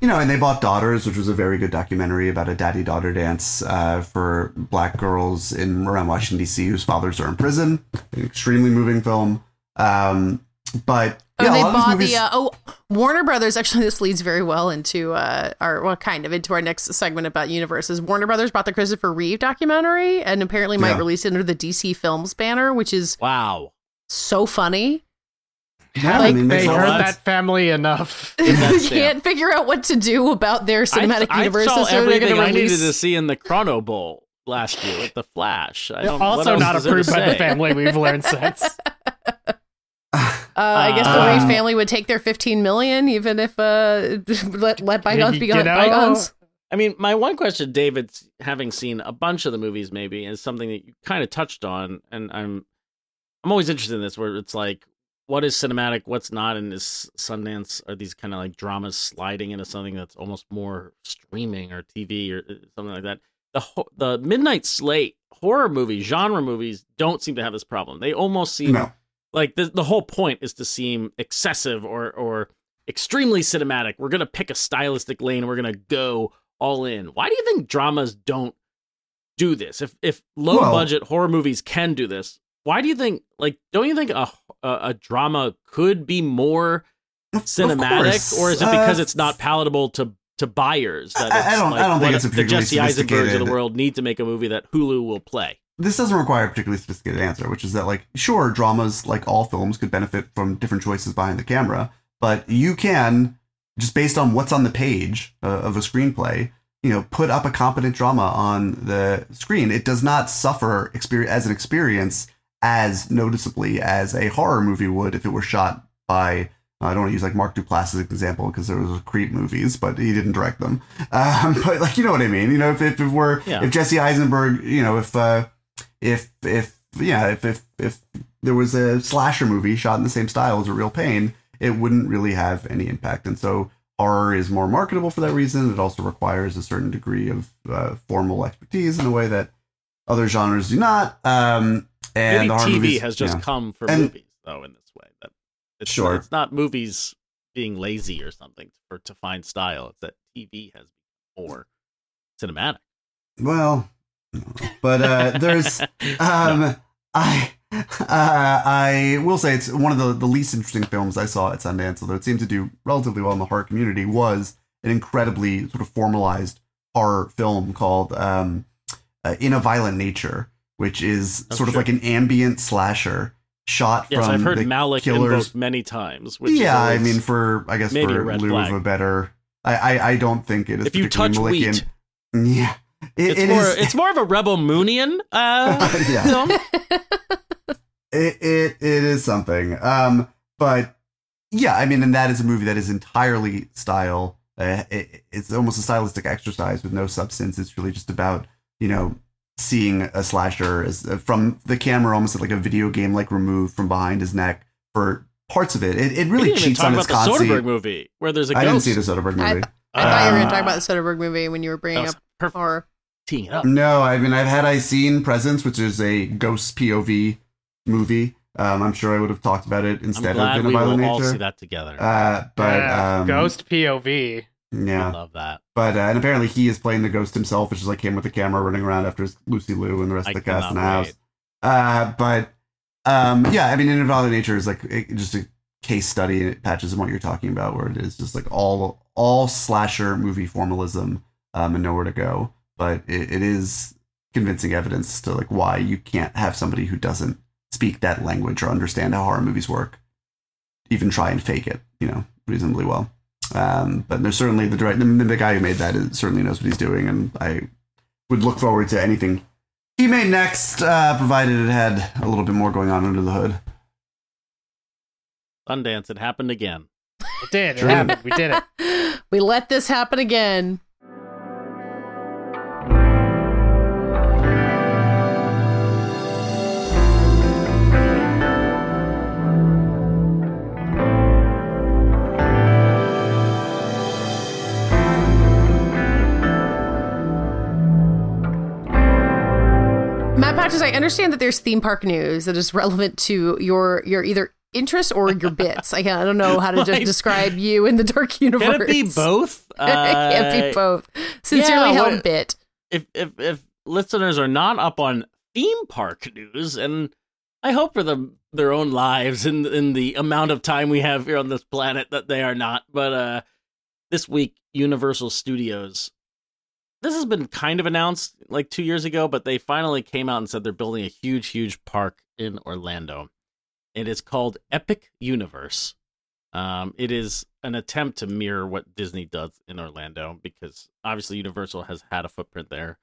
you know, and they bought Daughters, which was a very good documentary about a daddy daughter dance uh, for black girls in around Washington D.C. whose fathers are in prison. An extremely moving film. Um, but Oh, yeah, a they lot of bought movies- the uh, oh Warner Brothers. Actually, this leads very well into uh, our well, kind of into our next segment about universes. Warner Brothers bought the Christopher Reeve documentary, and apparently might Yeah. release it under the DC Films banner, which is Wow. so funny. yeah, like, I mean, makes They a lot hurt that family enough. That's can't figure out what to do about their cinematic I, universe, I saw so everything going to I needed to see in the Chrono Bowl. last year with the Flash. I don't, also not approved by the family. We've learned since. Uh, I guess the Uh, Reeve family would take their 15 million, even if uh, let let bygones be You know? bygones. I mean, my one question, David, having seen a bunch of the movies, maybe is something that you kind of touched on, and I'm I'm always interested in this, where it's like, what is cinematic, what's not, and is Sundance are these kind of like dramas sliding into something that's almost more streaming or TV or uh, something like that. The ho- the midnight slate horror movie genre movies, don't seem to have this problem. They almost seem No. Like the the whole point is to seem excessive or or extremely cinematic. We're gonna pick a stylistic lane. We're gonna go all in. Why do you think dramas don't do this? If if low Well- budget horror movies can do this, why do you think like don't you think a a, a drama could be more cinematic, or is it because Uh, it's not palatable to to buyers? That I- I don't- I don't think it's a the Jesse Eisenbergs of the world need to make a movie that Hulu will play. This doesn't require a particularly sophisticated answer, which is that like sure, dramas like all films could benefit from different choices behind the camera, but you can just based on what's on the page uh, of a screenplay, you know, put up a competent drama on the screen. It does not suffer experience as an experience as noticeably as a horror movie would if it were shot by. I don't want to use like Mark Duplass as an example because there was a Creep movies, but he didn't direct them. Um, but like you know what I mean. You know, if if it were Yeah. if Jesse Eisenberg, you know, if uh, if if yeah, if if if there was a slasher movie shot in the same style as a real pain, it wouldn't really have any impact. And so horror is more marketable for that reason. It also requires a certain degree of uh, formal expertise in a way that other genres do not. Um, and Maybe TV movies- has just come for And- movies though in this way. That it's Sure. it's not movies being lazy or something for to find style. It's that TV has more cinematic. Well, but uh, there's um, I uh, I will say it's one of the, the least interesting films I saw at Sundance, although it seemed to do relatively well in the horror community. Was an incredibly sort of formalized horror film called um, uh, In a Violent Nature, which is Oh, sort of like an ambient slasher shot Yes, from I've heard the Malik killers. many times. Which is yeah, I mean, for I guess maybe a for lieu flag. of a better, I, I I don't think it is. if you touch particularly wheat, yeah, it, it's it more is- it's more of a Rebel Moonian uh, Yeah. film. it, it it is something. Um, but yeah, I mean, and that is a movie that is entirely style. Uh, it, it's almost a stylistic exercise with no substance. It's really just about you know seeing a slasher as uh, from the camera, almost like a video game, like removed from behind his neck for parts of it. It, it really didn't even cheats talk on about its the conceit. Soderbergh movie where there's a. a I didn't see the Soderbergh I, movie. I thought you were going to talk about the Soderbergh movie when you were bringing up perfect. horror. Teeing it up. No, I mean, I've had I seen Presence, which is a ghost POV movie. Um, I'm sure I would have talked about it I'm instead glad of we In a will Violent all see that together. Uh, but Yeah, um, Ghost POV. Yeah, I love that. but uh, and apparently he is playing the ghost himself, which is like him with the camera running around after his Lucy Liu and the rest I of the cast in the house. Uh, but um, yeah, I mean, In a Violent Nature is like it, just a case study and it patches on what you're talking about, where it is just like all all slasher movie formalism um, and nowhere to go. But it, it is convincing evidence to like why you can't have somebody who doesn't speak that language or understand how horror movies work even try and fake it, you know, reasonably well. Um, but there's certainly the direct the, the guy who made that is, certainly knows what he's doing, and I would look forward to anything he made next, uh, provided it had a little bit more going on under the hood. Sundance, it happened again. It did. It happened. We did it. we let this happen again. Understand that there's theme park news that is relevant to your your either interest or your bits. I, can't, I don't know how to describe you in the dark universe. Can it be both? it can't be Uh, both. Sincerely yeah, held what- bit. if if if listeners are not up on theme park news, and I hope for them their own lives in in the amount of time we have here on this planet that they are not. But uh, this week, Universal Studios. This has been kind of announced like two years ago, but they finally came out and said they're building a huge, huge park in Orlando. It is called Epic Universe. Um, it is an attempt to mirror what Disney does in Orlando because obviously Universal has had a footprint there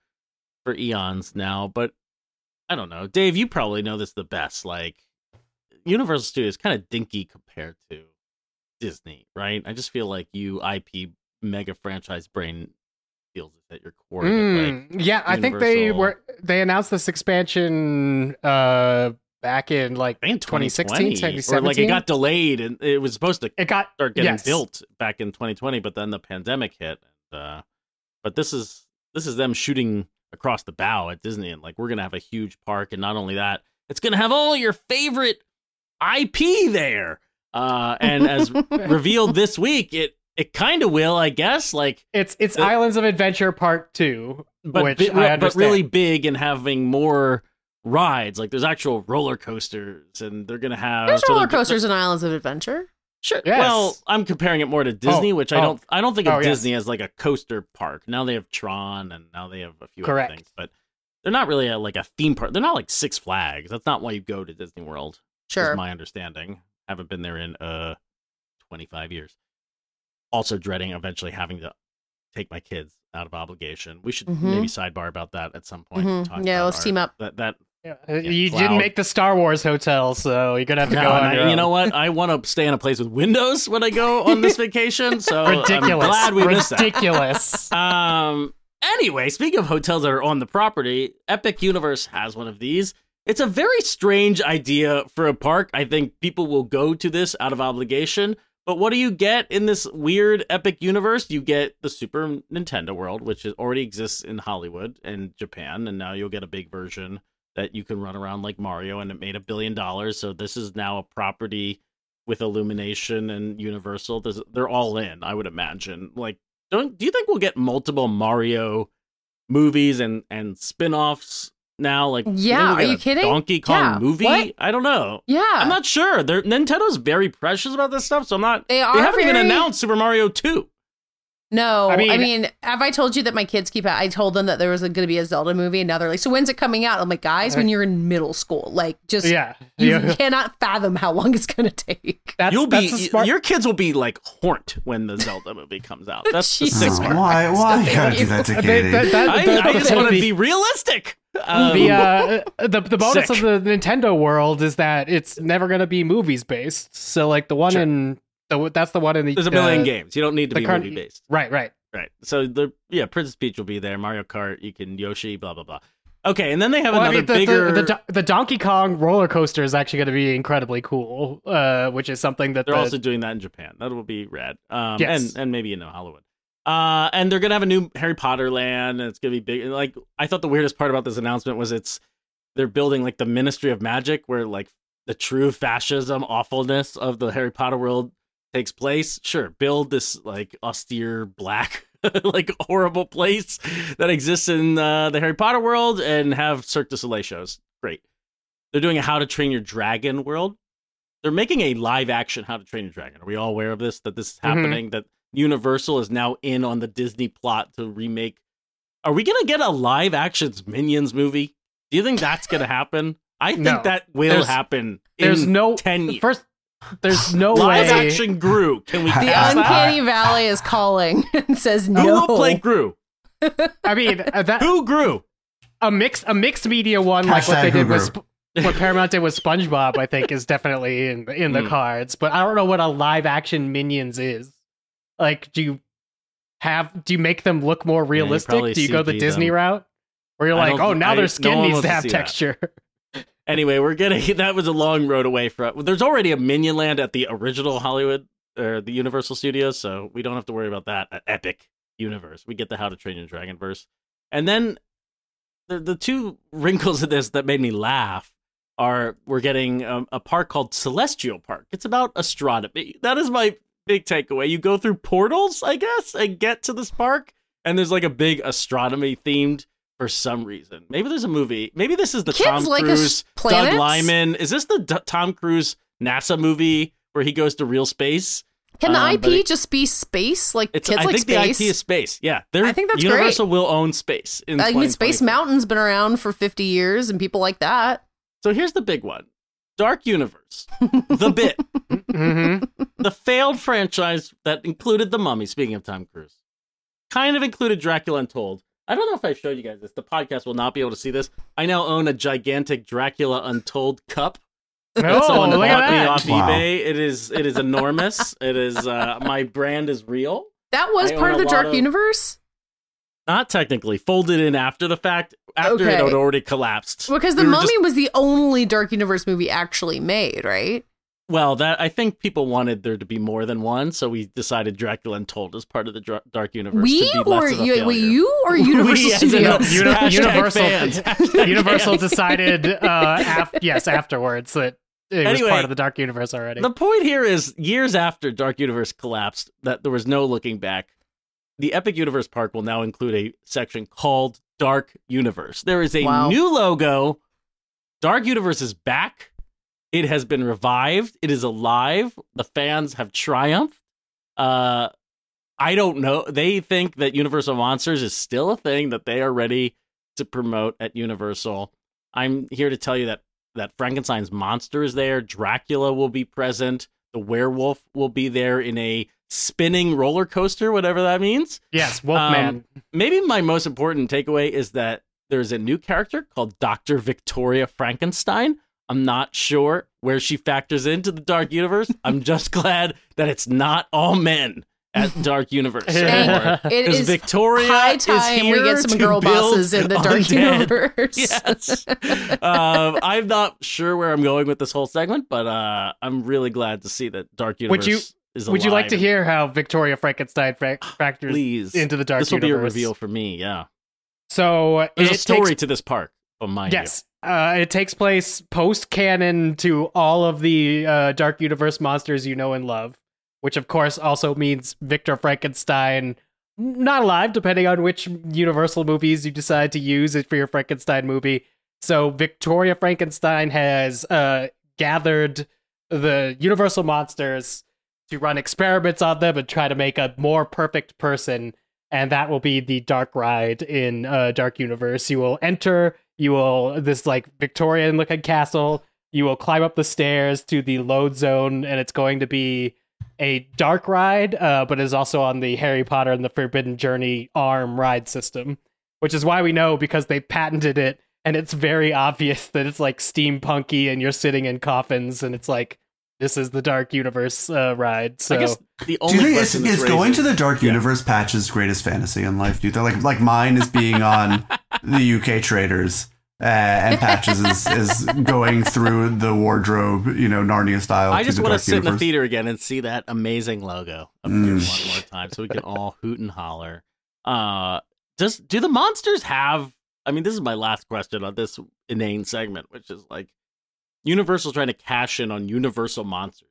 for eons now, but I don't know. Dave, you probably know this the best. Like Universal Studios kind of dinky compared to Disney, right? I just feel like you IP mega franchise brain feels at your core. Mm, like, yeah, I think they were they announced this expansion uh back in like I 2016, 2020, or like it got delayed and it was supposed to it got start getting yes. built back in 2020, but then the pandemic hit. And, uh, but this is this is them shooting across the bow at Disney, and like we're gonna have a huge park, and not only that, it's gonna have all your favorite IP there. Uh, and as revealed this week, it it kind of will, I guess. Like, It's it's Uh, Islands of Adventure Part Two, but which bi- I but really big and having more rides. Like, there's actual roller coasters, and they're gonna have There's so roller coasters in Islands of Adventure. Sure. Yes. Well, I'm comparing it more to Disney, Oh, which I oh. don't. I don't think of Oh, yes. Disney as like a coaster park. Now they have Tron, and now they have a few Correct. other things, but they're not really a, like a theme park. They're not like Six Flags. That's not why you go to Disney World. Sure. Is my understanding. Haven't been there in uh 25 years. Also dreading eventually having to take my kids out of obligation. We should Mhm. maybe sidebar about that at some point. and Mhm. talk Yeah, about let's our- team up. That that Yeah, uh, you cloud. didn't make the Star Wars hotel, so you're gonna have to no, go and on I- your you own. know what? I want to stay in a place with windows when I go on this vacation. So Ridiculous. I'm glad we missed that. Ridiculous. Um. Anyway, speaking of hotels that are on the property, Epic Universe has one of these. It's a very strange idea for a park. I think people will go to this out of obligation. But what do you get in this weird Epic Universe? You get the Super Nintendo World, which is, already exists in Hollywood and Japan, and now you'll get a big version that you can run around like Mario, and it made a billion dollars. So this is now a property with Illumination and Universal. This, they're all in, I would imagine. Like don't do you think we'll get multiple Mario movies and and spin-offs now like Yeah, are you kidding? Donkey Kong Yeah, movie what? I don't know Yeah. I'm not sure they're Nintendo's very precious about this stuff so I'm not They are haven't even announced Super Mario 2 No, I I mean, mean- have I told you that my kids keep? I told them that there was going to be a Zelda movie, and now they're like, "So when's it coming out?" I'm like, "Guys, when you're in middle school, like, just yeah, you yeah. cannot fathom how long it's going to take." That's, you'll that's be smart. your kids will be like horned when the Zelda movie comes out that's the Jesus sick Oh, part why? Why you gotta do that to They- Katey? that- that- I, that- I just want to the- be realistic um, the uh the the bonus sick. of the Nintendo world is that it's never gonna be movies based. So like the one Sure. in the that's the one in the there's a million uh, games you don't need to be current- movie based Right, right. Right. So the yeah, Princess Peach will be there. Mario Kart, you can Yoshi, blah blah blah. Okay, and then they have Well, I another mean, the, bigger. the, the, the Donkey Kong roller coaster is actually going to be incredibly cool, uh, which is something that they're the, also doing that in Japan. That will be rad. Um, Yes. and and maybe in Hollywood. Uh, and they're gonna have a new Harry Potter land, and it's gonna be big. and, Like I thought, the weirdest part about this announcement was it's they're building like the Ministry of Magic, where like the true fascism awfulness of the Harry Potter world takes place. Sure, build this like austere black. like horrible place that exists in uh, the Harry Potter world and have Cirque du Soleil shows. Great. They're doing a How to Train Your Dragon world. They're making a live action How to Train Your Dragon. Are we all aware of this? That this is Mhm. happening? That Universal is now in on the Disney plot to remake. Are we gonna get a live action Minions movie? Do you think that's gonna happen? I think No. that will There's- happen. there's in no ten years. first. There's no live way. action Gru. Can we The cast that? uncanny valley is calling and says no. Who no. will play Gru? I mean, uh, that Who grew? a mixed a mixed media one like what they did with Sp- what Paramount did with SpongeBob. I think is definitely in in the Mm. cards, but I don't know what a live action Minions is. Like, do you have do you make them look more you realistic? probably do you go the Disney them. route? Where you're I like, oh, now I- their skin one needs wants to to have see that. Anyway, we're getting that was a long road away from. There's already a Minion Land at the original Hollywood or the Universal Studios, so we don't have to worry about that at Epic Universe. We get the How to Train Your Dragon verse, and then the the two wrinkles of this that made me laugh are we're getting um, a park called Celestial Park. It's about astronomy. That is my big takeaway. You go through portals, I guess, and get to this park, and there's like a big astronomy themed for some reason. Maybe there's a movie. Maybe this is the Kids Tom like Cruise. Doug Liman. Is this the D- Tom Cruise NASA movie where he goes to real space? Can the Um, IP it- just be space? Like It's kids I like think space. the IT is space. Yeah, They're, I think that's great. Universal will own space. In I mean, Space 2024. Mountain's been around for 50 years, and people like that. So here's the big one: Dark Universe, The Bit, hmm the failed franchise that included The Mummy. Speaking of Tom Cruise, kind of included Dracula Untold. I don't know if I showed you guys this. The podcast will not be able to see this. I now own a gigantic Dracula Untold cup. Oh, Someone look at bought me that. off Wow. eBay. It is it is enormous. it is uh my brand is real. That was I part of the Dark of- Universe? Not technically folded in after the fact. After it had already collapsed. Because The We Mummy just- was the only Dark Universe movie actually made, right? Well, that I think people wanted there to be more than one, so we decided Dracula Untold as part of the Dra- Dark Universe. we to be less or of a you, wait, you or We Universal as Studios? Uni- Universal, Universal decided, uh, af- yes, afterwards that it was part of the Dark Universe already. The point here is years after Dark Universe collapsed, that there was no looking back. The Epic Universe Park will now include a section called Dark Universe. There is a Wow. new logo. Dark Universe is back. It has been revived. It is alive. The fans have triumphed. Uh, I don't know. They think that Universal Monsters is still a thing that they are ready to promote at Universal. I'm here to tell you that that Frankenstein's monster is there. Dracula will be present. The werewolf will be there in a spinning roller coaster, whatever that means. yes, Wolfman. Um, Maybe my most important takeaway is that there's a new character called Dr. Victoria Frankenstein. I'm not sure where she factors into the Dark Universe. I'm just glad that it's not all men at Dark Universe anymore. It Because is Victoria high is time we get some girl bosses in the Dark undead. Universe. Yes. um, I'm not sure where I'm going with this whole segment, but uh, I'm really glad to see that Dark Universe is alive. Would you- is Would you like to hear how Victoria Frankenstein fa- factors Please. into the Dark this will be a reveal for me. Yeah, So there's it a story takes- to this park. From my Yes. Uh, it takes place post canon to all of the uh, Dark Universe monsters you know and love, which of course also means Victor Frankenstein not alive, depending on which Universal movies you decide to use for your Frankenstein movie. So Victoria Frankenstein has uh, gathered the Universal monsters to run experiments on them and try to make a more perfect person. And that will be the dark ride in uh, Dark Universe. You will enter, you will, this like Victorian looking castle, you will climb up the stairs to the load zone, and it's going to be a dark ride, uh, but is also on the Harry Potter and the Forbidden Journey arm ride system, which is why we know because they patented it, and it's very obvious that it's like steampunky, and you're sitting in coffins, and it's like this is the Dark Universe uh, ride. So I guess the Do only you think is, is going to the Dark Universe Patch's greatest fantasy in life? Do you think like like mine is being on the UK Traitors, uh, and Patches is, is going through the wardrobe, you know, Narnia style. I to just the want to Dark sit in the theater again and see that amazing logo appear Mm. one more time, so we can all hoot and holler. Uh, does do the monsters have? I mean, this is my last question on this inane segment, which is like Universal's trying to cash in on Universal monsters.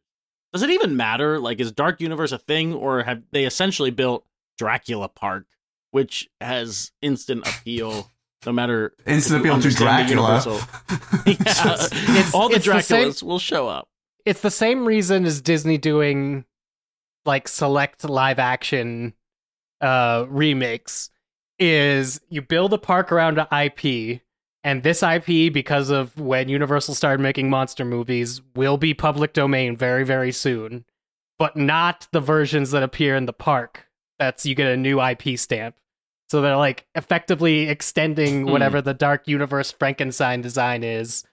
Does it even matter? Like, is Dark Universe a thing, or have they essentially built Dracula Park, which has instant appeal? No matter Instant appeal to Dracula. Universal- yeah, It's- all the it's the same- Draculas will show up. it's the same reason as Disney doing like select live action uh remakes is you build a park around an IP and this IP because of when Universal started making monster movies will be public domain very very soon but not the versions that appear in the park. That's you get a new IP stamp. So they're like effectively extending Hmm. whatever the dark universe Frankenstein design is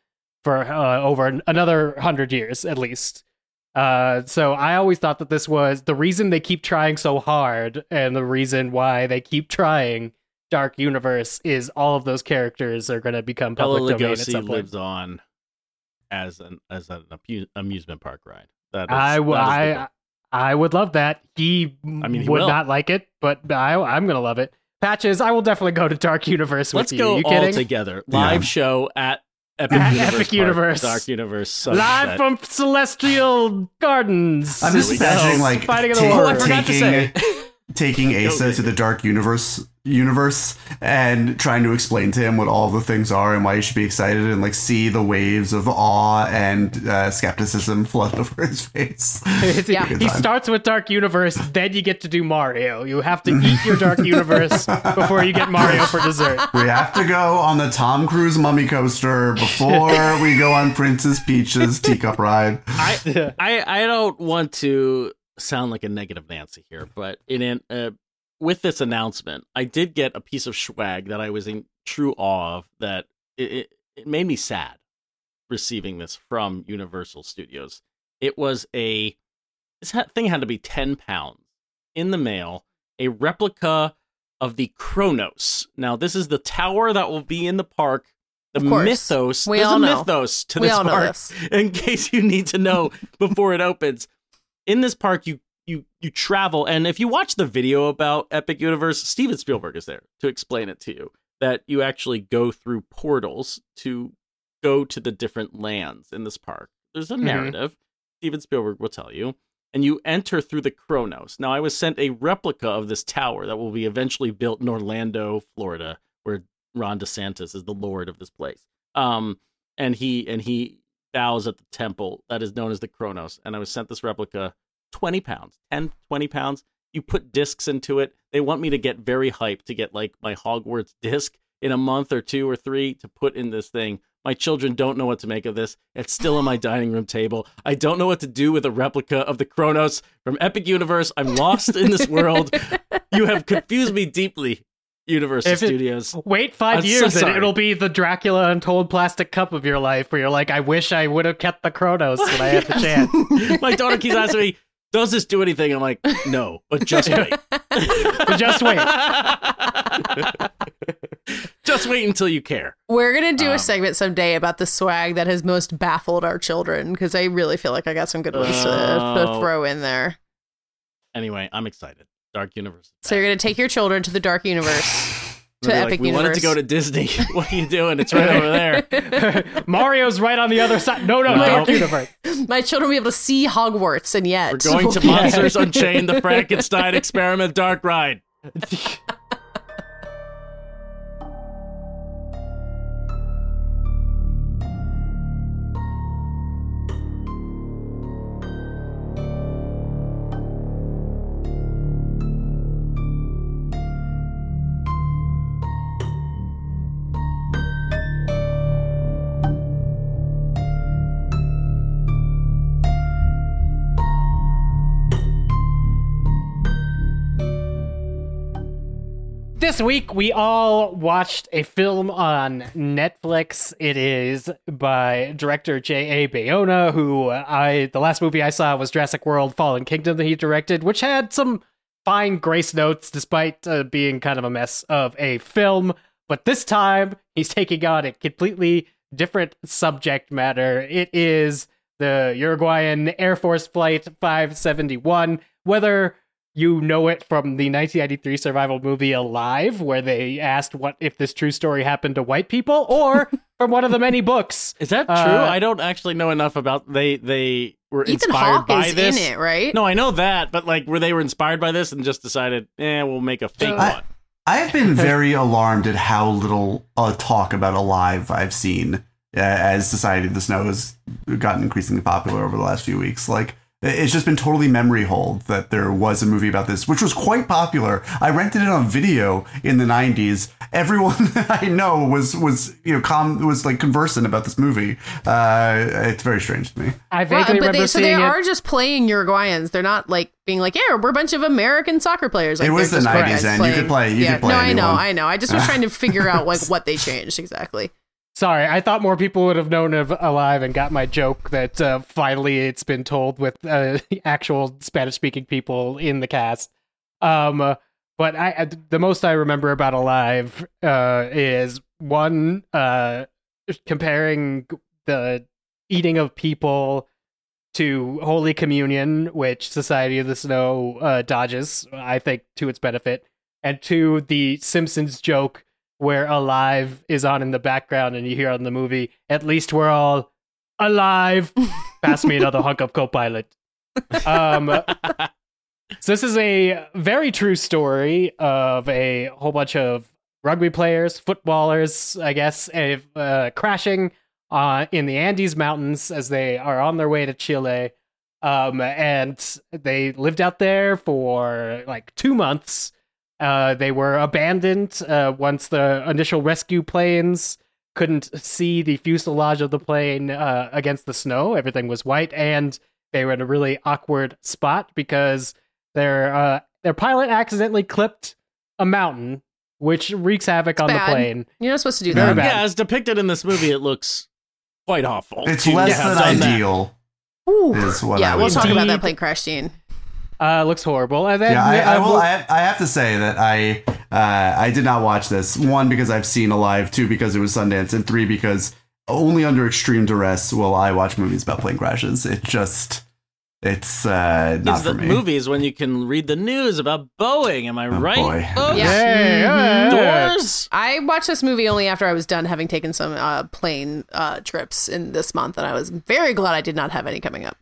for uh, over another 100 years at least. Uh, so I always thought that this was the reason they keep trying so hard, and the reason why they keep trying Dark Universe is all of those characters are going to become Bela public domain at some point. lives on as an as an amusement park ride. That is, I, w- that is the I. I would love that. He, I mean, he would will. not like it, but I, I'm going to love it. Patches, I will definitely go to Dark Universe with Let's you. go you all kidding? together. Yeah. Live show at Epic At Universe, Epic Park, Dark Universe, Live from Celestial Gardens. I'm just imagining like Fighting in the ta- war. Oh, I forgot to say. Taking taking Asa to the Dark Universe universe and trying to explain to him what all the things are and why he should be excited and like see the waves of awe and uh, skepticism flood over his face. Yeah. He starts with Dark Universe, then you get to do Mario. You have to eat your Dark Universe before you get Mario for dessert. We have to go on the Tom Cruise mummy coaster before we go on Princess Peach's teacup ride. I, I I don't want to sound like a negative Nancy here, but in an, uh, with this announcement, I did get a piece of swag that I was in true awe of. That it, it, it made me sad receiving this from Universal Studios. It was a this thing had to be ten pounds in the mail, a replica of the Kronos. Now, this is the tower that will be in the park. The mythos. We There's all a know. mythos to We this park. this. In case you need to know before it opens, in this park, you you you travel, and if you watch the video about Epic Universe, Steven Spielberg is there to explain it to you. That you actually go through portals to go to the different lands in this park. There's a Mhm. narrative. Steven Spielberg will tell you and you enter through the Kronos. Now, I was sent a replica of this tower that will be eventually built in Orlando, Florida, where Ron DeSantis is the lord of this place. Um, and he and he bows at the temple that is known as the Kronos. And I was sent this replica, 20 pounds, 10, 20 pounds. You put discs into it. They want me to get very hyped to get like my Hogwarts disc in a month or two or three to put in this thing. My children don't know what to make of this. It's still on my dining room table. I don't know what to do with a replica of the Kronos from Epic Universe. I'm lost in this world. You have confused me deeply, Universal If it- Studios. Wait 5 I'm so years and it'll be the Dracula Untold plastic cup of your life where you're like, I wish I would have kept the Kronos when I had the chance. My daughter keeps asking me, "Does this do anything?" I'm like, "No, but just wait. But just wait. just wait until you care." We're gonna do Um, a segment someday about the swag that has most baffled our children because I really feel like I got some good ones to, to Oh. throw in there. Anyway, I'm excited. Dark Universe. So you're gonna take your children to the dark universe, to They'll like, Epic we Universe. wanted to go to Disney. what are you doing? It's right over there. Mario's right on the other side. No, no, No. Dark Universe. My children will be able to see Hogwarts, and yet We're going to Monsters Unchained, the Frankenstein Experiment Dark Ride. This week we all watched a film on Netflix. It is by director J.A. Bayona, who I the last movie I saw was Jurassic World: Fallen Kingdom that he directed, which had some fine grace notes despite uh, being kind of a mess of a film. But this time he's taking on a completely different subject matter. It is the Uruguayan Air Force Flight 571. Whether you know it from the 1993 survival movie Alive, where they asked what if this true story happened to white people, or from one of the many books. Is that true? Uh, I don't actually know enough about they they were Ethan inspired Hawke by is this. in it, right? No, I know that, but like were they were inspired by this and just decided, eh, we'll make a fake I- one. I have been very alarmed at how little uh, talk about Alive I've seen uh, as Society of the Snow has gotten increasingly popular over the last few weeks. Like, it's just been totally memory hold that there was a movie about this, which was quite popular. I rented it on video in the '90s. Everyone that I know was was you know com was like conversant about this movie. Uh, it's very strange to me. I Well, vaguely but remember they, so they it. are just playing Uruguayans. They're not like being like, yeah, we're a bunch of American soccer players. Like, It was they're the just 90s, guys and you could play- you yeah, could play No, I know. I know. I just was trying to figure out like what they changed exactly. Sorry, I thought more people would have known of Alive and got my joke that uh, finally it's been told with uh, actual Spanish speaking people in the cast. Um, but I, I- the most I remember about Alive uh, is one uh, comparing the eating of people to Holy Communion, which Society of the Snow uh, dodges, I think, to its benefit, and to the Simpsons joke where alive is on in the background and you hear on the movie at least we're all alive. Pass me another hunk of co-pilot. Um so this is a very true story of a whole bunch of rugby players footballers i guess uh, crashing uh, in the andes mountains as they are on their way to chile. Um, and they lived out there for like two months uh, they were abandoned uh, once the initial rescue planes couldn't see the fuselage of the plane uh, against the snow. Everything was white, and they were in a really awkward spot because their uh, their pilot accidentally clipped a mountain, which wreaks havoc on bad. the plane. You're not supposed to do Yeah. that. bad. Yeah, as depicted in this movie, it looks quite awful. It's to less than done that. ideal. Ooh. Is what yeah, I we'll would talk about that plane crash scene. Uh, looks horrible. And then Yeah, I, I uh, will. I have, I have to say that I uh, I did not watch this. One because I've seen Alive. Two because it was Sundance, and three because only under extreme duress will I watch movies about plane crashes. It just it's uh, not It's for the me. movies when you can read the news about Boeing. Am I Oh, right? boy. folks? Yeah. Hey, Mhm. Doors. I watched this movie only after I was done having taken some uh, plane uh, trips in this month, and I was very glad I did not have any coming up.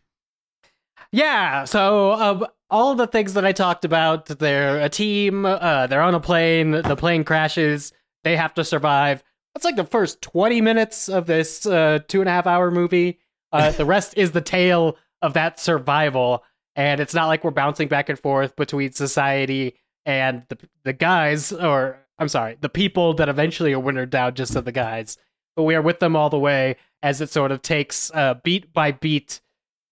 Yeah, so um, all the things that I talked about, they're a team, uh, they're on a plane, the plane crashes, they have to survive. That's like the first 20 minutes of this uh, two and a half hour movie. Uh, the rest is the tale of that survival, and it's not like we're bouncing back and forth between society and the, the guys, or I'm sorry, the people that eventually are wintered down just to the guys. But we are with them all the way as it sort of takes uh, beat by beat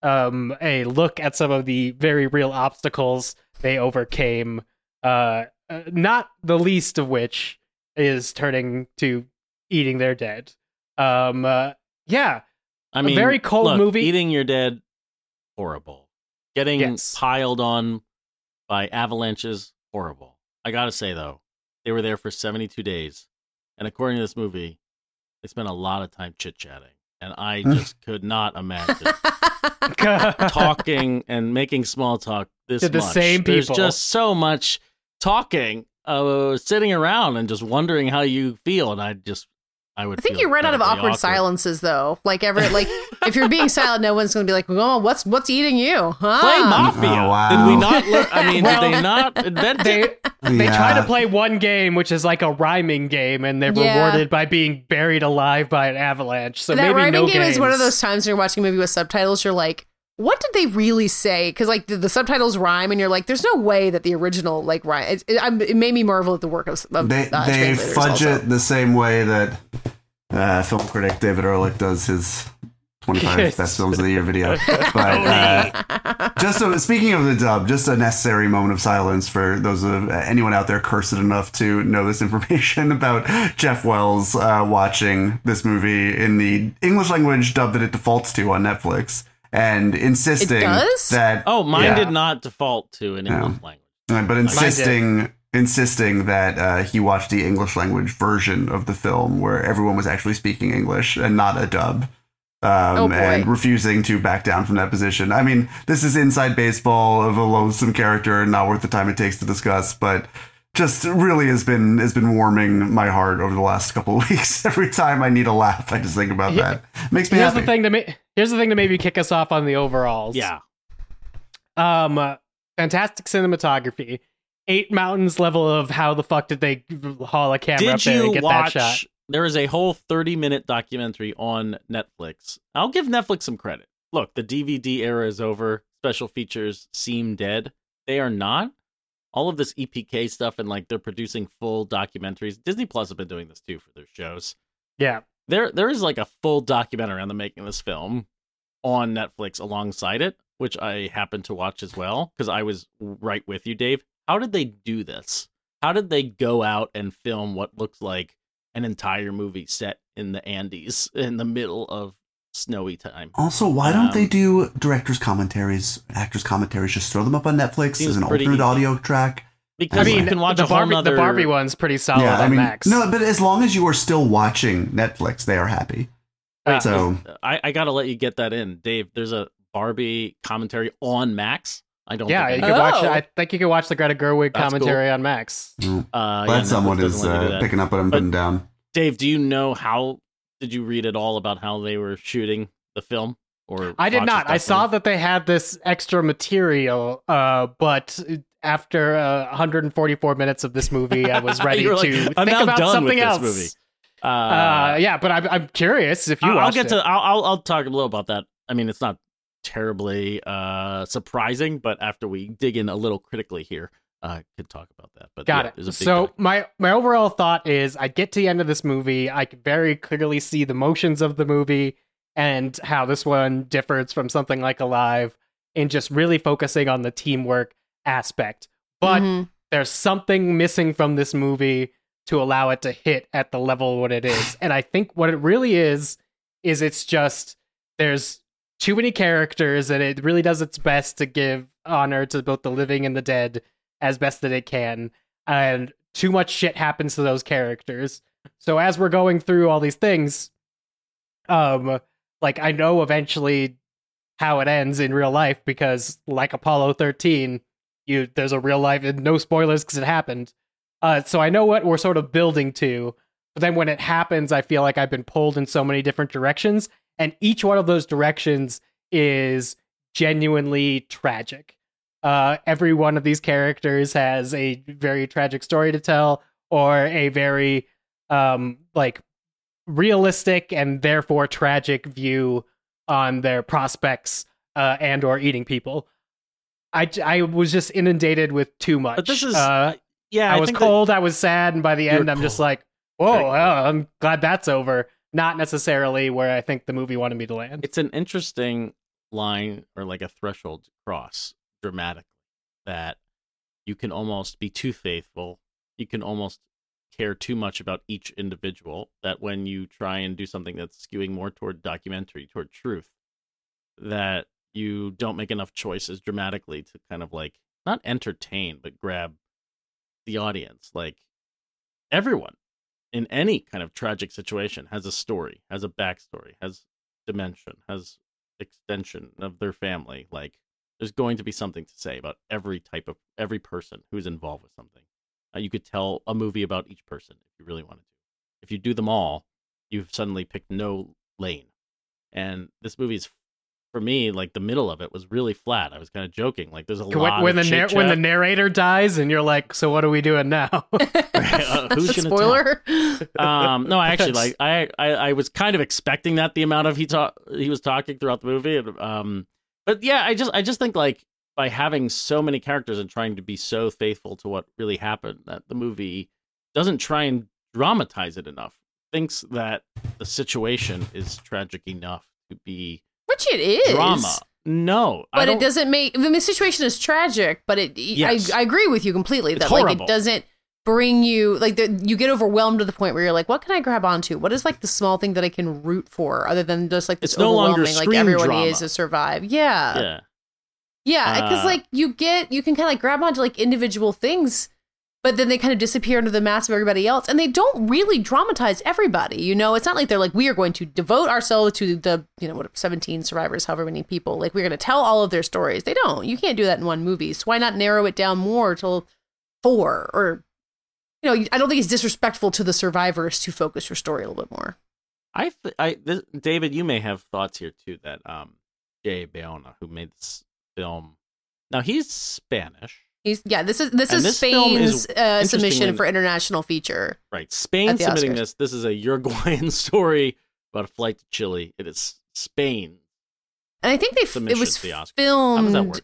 um, a look at some of the very real obstacles they overcame. Uh, uh, not the least of which is turning to eating their dead. Um, uh, yeah, I A mean, very cold look, movie. Eating your dead, horrible. Getting Yes. piled on by avalanches, horrible. I gotta say though, they were there for 72 days, and according to this movie, they spent a lot of time chit chatting, and I just could not imagine talking and making small talk this To the much. same There's just so much talking, uh, sitting around and just wondering how you feel, and I just. I would. I think feel you run out of incredibly awkward, silences, though. Like ever, like if you're being silent, no one's going to be like, "Oh, what's what's eating you?" Huh? Play oh, Mafia. Oh, wow. Did we not? Learn, I mean, Well, did they not invent it? they they try to play one game, which is like a rhyming game, and they're Yeah. rewarded by being buried alive by an avalanche. So that maybe rhyming no game is one of those times when you're watching a movie with subtitles. You're like, "What did they really say?" Because like the, the subtitles rhyme, and you're like, "There's no way that the original like rhyme." It, it, it made me marvel at the work of, of They uh, they fudge also. it the same way that uh, film critic David Ehrlich does his 25 Yes. best films of the year video. But uh, just so speaking of the dub, just a necessary moment of silence for those of anyone out there cursed enough to know this information about Jeff Wells uh, watching this movie in the English language dub that it defaults to on Netflix and insisting that Oh, mine Yeah. did not default to an Yeah. English language. But insisting insisting that uh, he watched the English language version of the film where everyone was actually speaking English and not a dub. Um, Oh, and refusing to back down from that position. I mean, this is inside baseball of a loathsome character and not worth the time it takes to discuss, but just really has been has been warming my heart over the last couple of weeks. Every time I need a laugh, I just think about Yeah. that. Makes me Here's happy. the thing to ma- here's the thing to maybe kick us off on the overalls. Yeah. Um, uh, fantastic cinematography. Eight mountains level of how the fuck did they haul a camera up Did there and you get watch? that shot? There is a whole 30 minute documentary on Netflix. I'll give Netflix some credit. Look, the DVD era is over. Special features seem dead. They are not. All of this EPK stuff and like they're producing full documentaries. Disney Plus have been doing this too for their shows. Yeah. there there is like a full documentary on the making of this film on Netflix alongside it, which I happened to watch as well because I was right with you, Dave. How did they do this? How did they go out and film what looks like an entire movie set in the Andes in the middle of snowy time? Also, why don't Um, they do directors' commentaries, actors' commentaries? Just throw them up on Netflix as an alternate easy. audio track. Because I mean, you can watch the a whole Barbie, nother the Barbie one's pretty solid yeah, I on mean, Max. no, but as long as you are still watching Netflix, they are happy. Uh, so I, I gotta let you get that in, Dave. There's a Barbie commentary on Max. I don't. yeah, you think can watch. Oh. I think you can watch the Greta Gerwig That's commentary on Max. mm, Uh, glad yeah, someone is doesn't let you do uh, picking up what I'm But- putting down. Dave, do you know how? Did you read at all about how they were shooting the film? Or I did not. I saw that they had this extra material, uh, but after uh, 144 minutes of this movie, I was ready to like, "I'm think about something else. movie." Uh, Uh, yeah, but I'm, I'm curious if you I'll, I'll get it. to. I'll, I'll I'll talk a little about that. I mean, it's not terribly uh surprising, but after we dig in a little critically here, uh, could talk about that. But Got yeah, there's a it. So doc- my my overall thought is, I get to the end of this movie, I can very clearly see the motions of the movie and how this one differs from something like Alive, in just really focusing on the teamwork aspect. but Mhm. there's something missing from this movie to allow it to hit at the level what it is. and I think what it really is is it's just there's too many characters and it really does its best to give honor to both the living and the dead as best that it can. And too much shit happens to those characters. So as we're going through all these things, um like I know eventually how it ends in real life because like Apollo 13, you there's a real life and no spoilers because it happened. Uh, so I know what we're sort of building to, but then when it happens, I feel like I've been pulled in so many different directions, and each one of those directions is genuinely tragic. Uh, every one of these characters has a very tragic story to tell, or a very um, like realistic and therefore tragic view on their prospects uh, and or eating people. I, I was just inundated with too much. But this is uh, yeah. I, was cold. I was sad, and by the end, I'm just like, whoa, Very I'm glad that's over. Not necessarily where I think the movie wanted me to land. it's an interesting line or like a threshold to cross dramatically that you can almost be too faithful you can almost care too much about each individual that when you try and do something that's skewing more toward documentary toward truth that you don't make enough choices dramatically to kind of like not entertain but grab the audience. Like everyone in any kind of tragic situation has a story has a backstory has dimension has extension of their family. Like there's going to be something to say about every type of every person who's involved with something uh, you could tell a movie about each person if you really wanted to if you do them all you've suddenly picked no lane and this movie's for me like the middle of it was really flat i was kind of joking like there's a when, lot when of the nar- chit-chat. when the narrator dies, and you're like, so what are we doing now? Uh, who's gonna spoiler. um no i actually like I, I i was kind of expecting that the amount of he talk he was talking throughout the movie and um but yeah i just i just think like by having so many characters and trying to be so faithful to what really happened that the movie doesn't try and dramatize it enough thinks that the situation is tragic enough to be Which it is. drama no But it doesn't make I mean, the situation is tragic, but it Yes. I, I agree with you completely It's that like it doesn't bring you like the, you get overwhelmed to the point where you're like, what can I grab onto? What is like the small thing that I can root for other than just like this It's no longer like everyone drama. needs to survive. Yeah. yeah Yeah, because Uh, like you get you can kind of like grab onto like individual things, but then they kind of disappear into the mass of everybody else, and they don't really dramatize everybody. You know, it's not like they're like we are going to devote ourselves to the you know what seventeen survivors, however many people. Like we're going to tell all of their stories. They don't. You can't do that in one movie. So why not narrow it down more to four or. You know, I don't think it's disrespectful to the survivors to focus your story a little bit more. I, th- I, this, David, you may have thoughts here too. That um, Jay Bayona, who made this film, now he's Spanish, He's yeah. This is this And is this film is Spain's uh, submission for international feature. right? Spain submitting Oscars. this. This is a Uruguayan story about a flight to Chile. It is Spain. And I think they f- it was the Oscars. How does that work?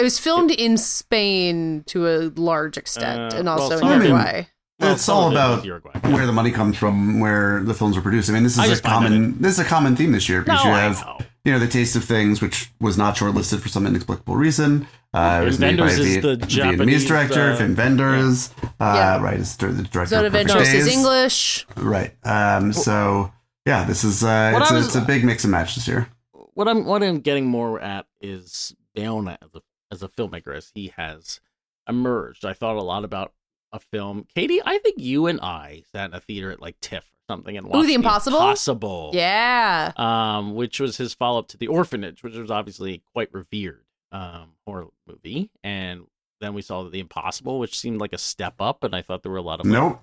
It was filmed in Spain to a large extent, Uh, and also some of it- in Uruguay. Well, it's all of it was about Uruguay. where the money comes from, where the films are produced. I mean, this is a common this is a common theme this year because No, you have know. you know the Taste of Things, which was not shortlisted for some inexplicable reason. Uh, it was made by Wenders is Viet- the Vietnamese Japanese, director, uh, Wim Wenders. Uh, Yeah. Right, is the director Zona of Perfect is English. Right. Um, so yeah, this is uh, it's, I a, was- it's a big mix and match this year. what I'm what I'm getting more at is Bayona as a as a filmmaker as he has emerged. I thought a lot about a film. Katey, I think you and I sat in a theater at like TIFF or something and watched The Impossible? Impossible. Yeah. Um, which was his follow up to The Orphanage, which was obviously quite revered um horror movie. And then we saw The Impossible, which seemed like a step up, and I thought there were a lot of like, Nope.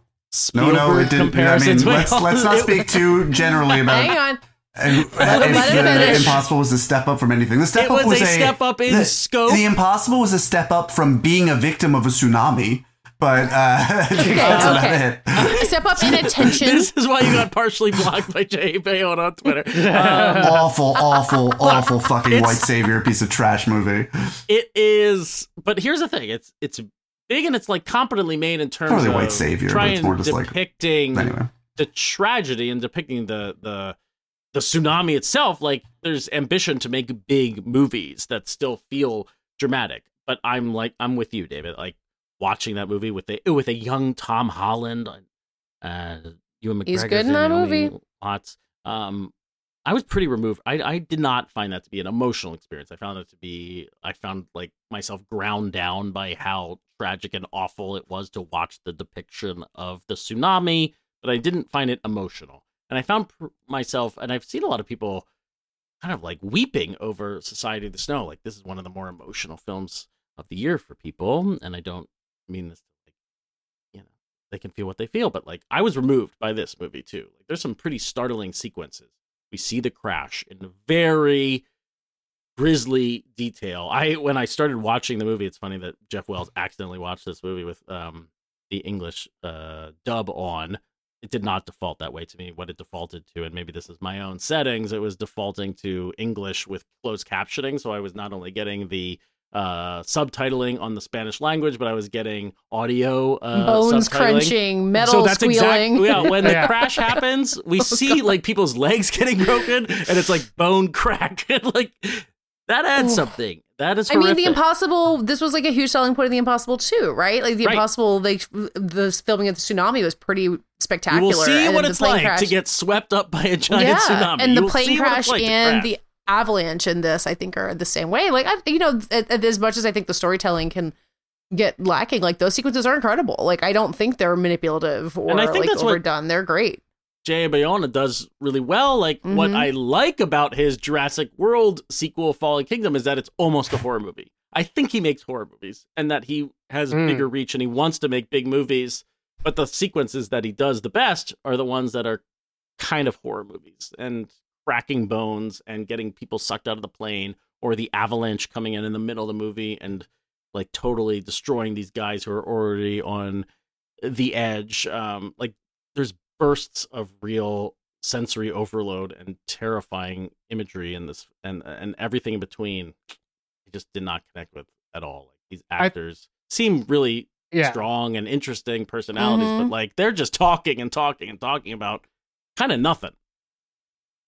No, no, it didn't. I mean, comparisons. let's let's not speak too generally about Hang on. And Let him- if let him the impossible was a step up from anything. The step It up was was a step up in the, scope. The impossible was a step up from being a victim of a tsunami. But uh, I think that's about okay. it. Step up in attention. This is why you got partially blocked by Jay Bayona on Twitter. Um, awful, awful, awful fucking white savior piece of trash movie. it is, but here's the thing: it's it's big and it's like competently made in terms Not really of white savior, but trying it's more just like- depicting Anyway, the tragedy and depicting the the the tsunami itself. Like there's ambition to make big movies that still feel dramatic. But I'm like I'm with you, David. Like watching that movie with a with a young Tom Holland, uh, Ewan McGregor. He's good in that movie. Lots. Um, I was pretty removed. I I did not find that to be an emotional experience. I found it to be. I found like myself ground down by how tragic and awful it was to watch the depiction of the tsunami, but I didn't find it emotional. And I found pr- myself, and I've seen a lot of people kind of like weeping over Society of the Snow. Like this is one of the more emotional films of the year for people, and I don't mean this like, you know, they can feel what they feel, but like I was removed by this movie too. Like there's some pretty startling sequences we see the crash in very grisly detail. I when I started watching the movie, it's funny that Jeff Wells accidentally watched this movie with um, the English uh, dub on. It did not default that way to me. What it defaulted to, and maybe this is my own settings, it was defaulting to English with closed captioning. So I was not only getting the uh subtitling on the Spanish language, but I was getting audio uh, bones subtitling. crunching, metal so that's squealing. exactly yeah. When the Yeah. crash happens, we Oh, see God. like people's legs getting broken, and it's like bone crack. like that adds Oof. something. That is. I mean, the impossible. This was like a huge selling point of the impossible too, right? Like the Right. impossible. They the filming of the tsunami was pretty You spectacular. will see and what the it's plane like crash, to get swept up by a giant yeah, tsunami. and You the plane crash like and crash. the avalanche in this, I think, are the same way. Like, I, you know, a- a- as much as I think the storytelling can get lacking, like those sequences are incredible. Like, I don't think they're manipulative or And I think like that's what- overdone. They're great. Jay Bayona does really well. Like what Mhm. I like about his Jurassic World sequel, Fallen Kingdom, is that it's almost a horror movie. I think he makes horror movies and that he has Mm. bigger reach and he wants to make big movies. But the sequences that he does the best are the ones that are kind of horror movies and cracking bones and getting people sucked out of the plane or the avalanche coming in in the middle of the movie and like totally destroying these guys who are already on the edge. Um, like there's bursts of real sensory overload and terrifying imagery in this and and everything in between I just did not connect with at all. Like these I- actors seem really Yeah. strong and interesting personalities, Mhm. but like they're just talking and talking and talking about kind of nothing.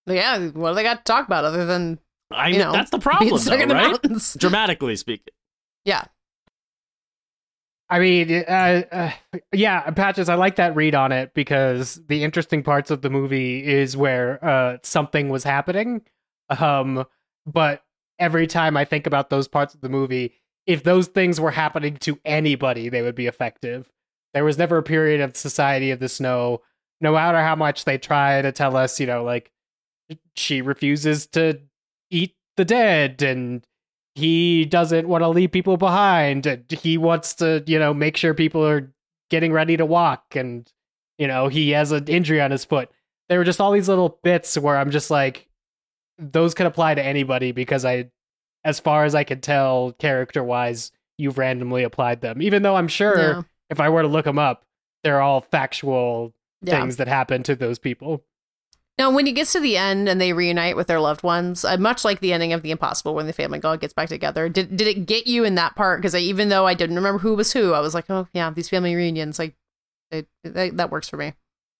Yeah, what do they got to talk about other than I You know, that's the problem, though, in the right? mountains? Dramatically speaking. Yeah, I mean, uh, uh, yeah, Patches, I like that read on it because the interesting parts of the movie is where uh, something was happening. Um, but every time I think about those parts of the movie, if those things were happening to anybody, they would be effective. There was never a period of Society of the Snow, no matter how much they try to tell us, you know, like she refuses to eat the dead and he doesn't want to leave people behind and he wants to you know make sure people are getting ready to walk and you know he has an injury on his foot there were just all these little bits where i'm just like those could apply to anybody because i as far as i can tell character wise you've randomly applied them even though i'm sure yeah, if i were to look them up they're all factual yeah. things that happen to those people Now, when it gets to the end and they reunite with their loved ones, uh, much like the ending of The Impossible when the family all gets back together, did did it get you in that part? Because even though I didn't remember who was who, I was like, oh yeah, these family reunions, like it, they, that works for me.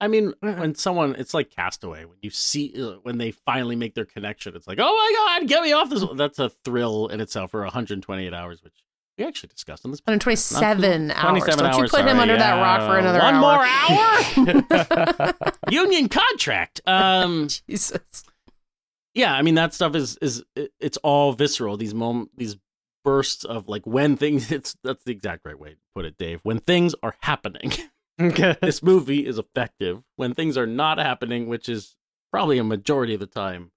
I mean, Uh-huh. when someone, it's like Castaway. When you see, uh, when they finally make their connection, it's like, oh my god, get me off this. That's a thrill in itself for 128 hours, which we actually discussed on this. 127 hours. 27 Don't you hours, put him sorry, under that rock for another one hour. more hour. Union contract. Um, Jesus. yeah, I mean that stuff is is it- it's all visceral. These moment, these bursts of like when things. It's that's the exact right way to put it, Dave. When things are happening. This movie is effective when things are not happening, which is probably a majority of the time.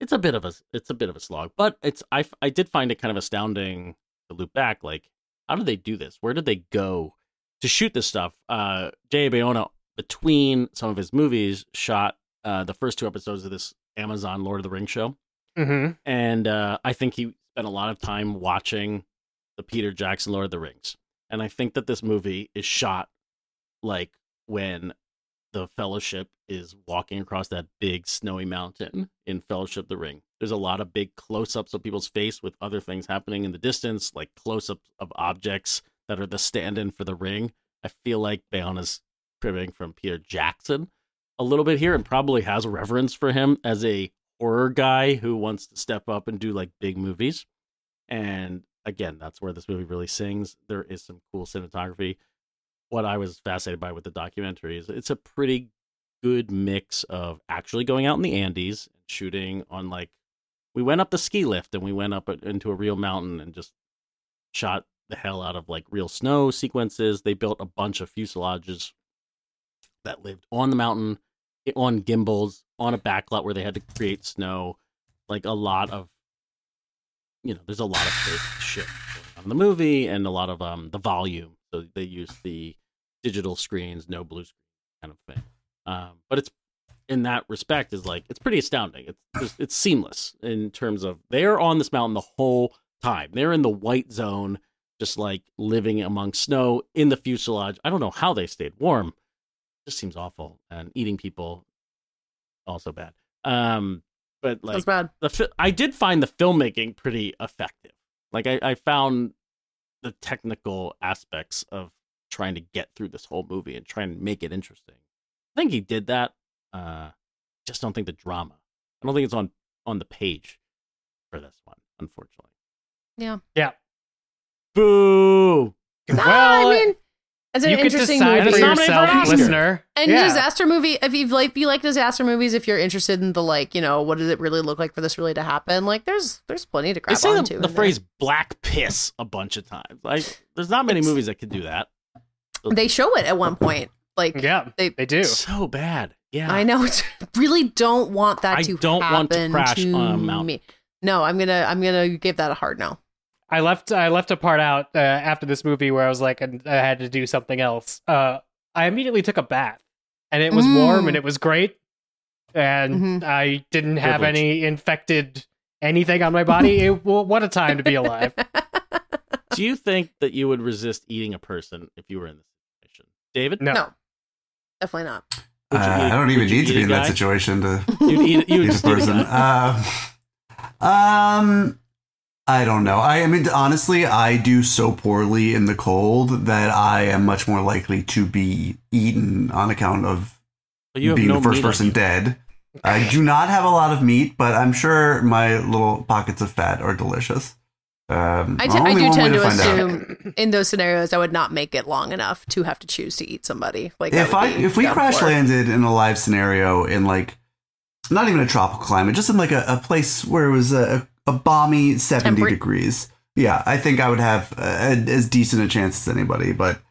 It's a bit of a it's a bit of a slog, but it's I I did find it kind of astounding to loop back. Like, how did they do this? Where did they go to shoot this stuff? Uh, J. Bayona between some of his movies shot uh, the first two episodes of this Amazon Lord of the Rings show hmm and uh, I think he spent a lot of time watching the Peter Jackson Lord of the Rings. And I think that this movie is shot like when the Fellowship is walking across that big snowy mountain in Fellowship the Ring. There's a lot of big close-ups of people's face with other things happening in the distance, like close-ups of objects that are the stand-in for the ring. I feel like Bayona's cribbing from Peter Jackson a little bit here and probably has reverence for him as a horror guy who wants to step up and do like big movies. And again, that's where this movie really sings. There is some cool cinematography. What I was fascinated by with the documentary is it's a pretty good mix of actually going out in the Andes and shooting on like we went up the ski lift and we went up into a real mountain and just shot the hell out of like real snow sequences. They built a bunch of fuselages that lived on the mountain on gimbals on a backlot where they had to create snow. Like a lot of, you know, there's a lot of fake shit on the movie and a lot of um the volume. So they use the digital screens, no blue screen kind of thing. Um, but it's in that respect is like it's pretty astounding. It's just, it's seamless in terms of they're on this mountain the whole time. They're in the white zone, just like living among snow in the fuselage. I don't know how they stayed warm. It just seems awful. And eating people also bad. Um, but like That's bad. the fi- I did find the filmmaking pretty effective. Like I, I found the technical aspects of trying to get through this whole movie and trying to make it interesting. I think he did that. Uh, just don't think the drama. I don't think it's on on the page for this one, unfortunately. Yeah. Yeah. Boo! Nah, Well, I mean, it's an you could interesting decide movie. for Nominated for yourself, an Oscar. listener. And yeah. disaster movie, if you like, you like disaster movies, if you're interested in the like, you know, what does it really look like for this really to happen? Like, there's there's plenty to They grab say onto. the, in the there. phrase "black piss" a bunch of times. Like, there's not many It's- movies that could do that. They show it at one point. Like, yeah, they. they do. So bad. Yeah. I know. Really don't want that I to don't want to happen crash to on a mountain. me. No, I'm gonna I'm gonna give that a hard no. I left I left a part out uh, after this movie where I was like I I had to do something else. Uh, I immediately took a bath, and it was warm Mm. and it was great, and Mhm. I didn't have Privilege. any infected anything on my body. it, well, what a time to be alive! Do you think that you would resist eating a person if you were in this situation, David? No, No. Definitely not. Uh, eat- I don't even need to be a in that situation to You'd eat, you eat a just eat a person. Uh, um, I don't know. I, I mean, honestly, I do so poorly in the cold that I am much more likely to be eaten on account of you being no the first person dead. I do not have a lot of meat, but I'm sure my little pockets of fat are delicious. Um, I, t- I do tend to out. assume in those scenarios I would not make it long enough to have to choose to eat somebody. Like if I if we crash for. landed in a live scenario in like not even a tropical climate, just in like a, a place where it was a, a balmy seventy Temperate. degrees, yeah, I think I would have uh, as decent a chance as anybody. But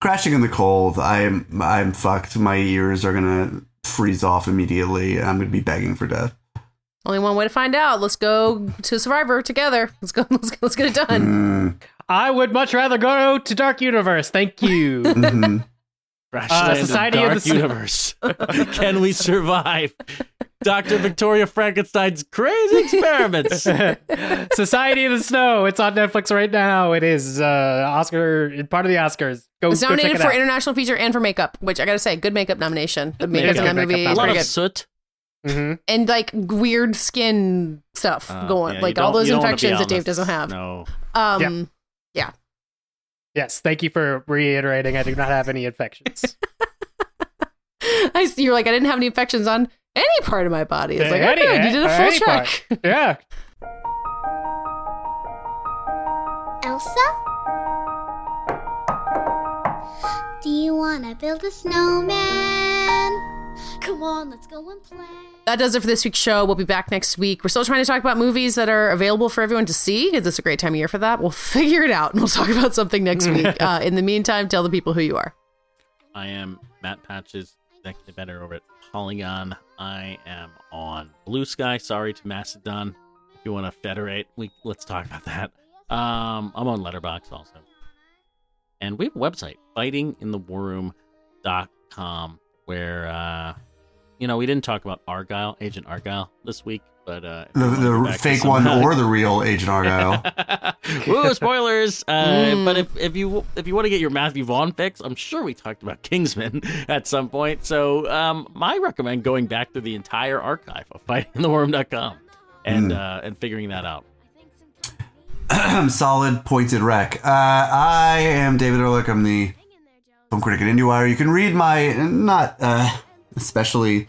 crashing in the cold, I'm I'm fucked. My ears are gonna freeze off immediately, I'm gonna be begging for death. Only one way to find out. Let's go to Survivor together. Let's go. Let's, let's get it done. Mm, I would much rather go to Dark Universe. Thank you. mhm. Crash Uh, Society of Dark the- Universe. Can we survive? Dr. Victoria Frankenstein's crazy experiments. Society of the Snow. It's on Netflix right now. It is uh, Oscar part of the Oscars. Go, It's go check nominated it for out. international feature and for makeup, which I gotta say, good makeup nomination. The makeup in that movie a lot of good. soot. Mhm. And like weird skin stuff Uh, going, yeah, like all those you don't wanna be infections that Dave doesn't have. No. Um, yeah Yes, thank you for reiterating. I do not have any infections. I see. You're like, I didn't have any infections on any part of my body. It's like, Any- okay, you did a full any part. check. yeah. Elsa? Do you want to build a snowman? Come on, let's go and play. That does it for this week's show. We'll be back next week. We're still trying to talk about movies that are available for everyone to see because it's a great time of year for that. We'll figure it out and we'll talk about something next week. Uh, in the meantime, tell the people who you are. I am Matt Patches, executive editor over at Polygon. I am on Blue Sky. Sorry to Mastodon. If you want to federate, we let's talk about that. Um, I'm on Letterboxd also. And we have a website, fightinginthewarroom.com, where uh you know, we didn't talk about Argylle, Agent Argylle this week, but uh The, you wanna go the fake one or the real Agent Argylle. Woo, spoilers! Uh, Mm. But if, if you if you want to get your Matthew Vaughn fix, I'm sure we talked about Kingsman at some point. So um, I recommend going back through the entire archive of FightingTheWorm.com and Mm. uh, and figuring that out. Solid pointed wreck. Uh, I am David Ehrlich. I'm the film critic at IndieWire. You can read my not uh, especially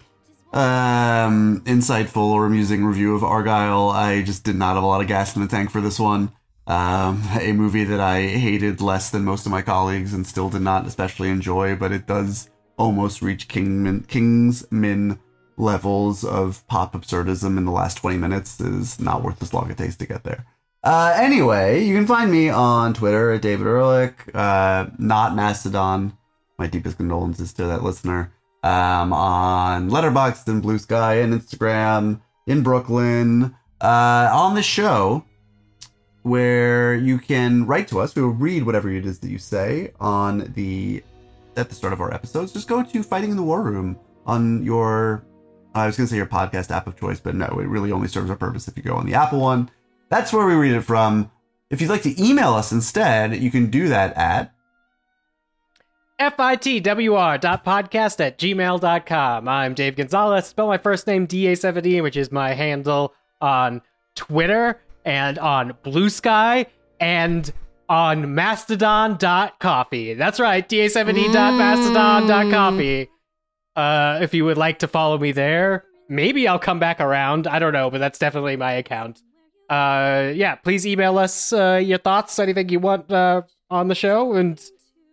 um, insightful or amusing review of Argylle. I just did not have a lot of gas in the tank for this one. Um, a movie that I hated less than most of my colleagues and still did not especially enjoy, but it does almost reach Kingman, Kingsman levels of pop absurdism in the last 20 minutes is not worth as long it takes to get there. Uh, anyway, you can find me on Twitter at David Ehrlich, uh, not Mastodon. My deepest condolences to that listener. Um, on Letterboxd and Blue Sky and Instagram in Brooklyn. Uh, on the show, where you can write to us. We will read whatever it is that you say on the at the start of our episodes. Just go to Fighting in the War Room on your I was going to say your podcast app of choice, but no, it really only serves a purpose if you go on the Apple one. That's where we read it from. If you'd like to email us instead, you can do that at fitwr.podcast at gmail.com. I'm Dave Gonzalez. Spell my first name DA7E, which is my handle on Twitter and on Blue Sky and on mastodon.coffee. That's right, da7e.mastodon.coffee. Uh, if you would like to follow me there, maybe I'll come back around. I don't know, but that's definitely my account. Uh, yeah, please email us uh, your thoughts, anything you want uh, on the show. And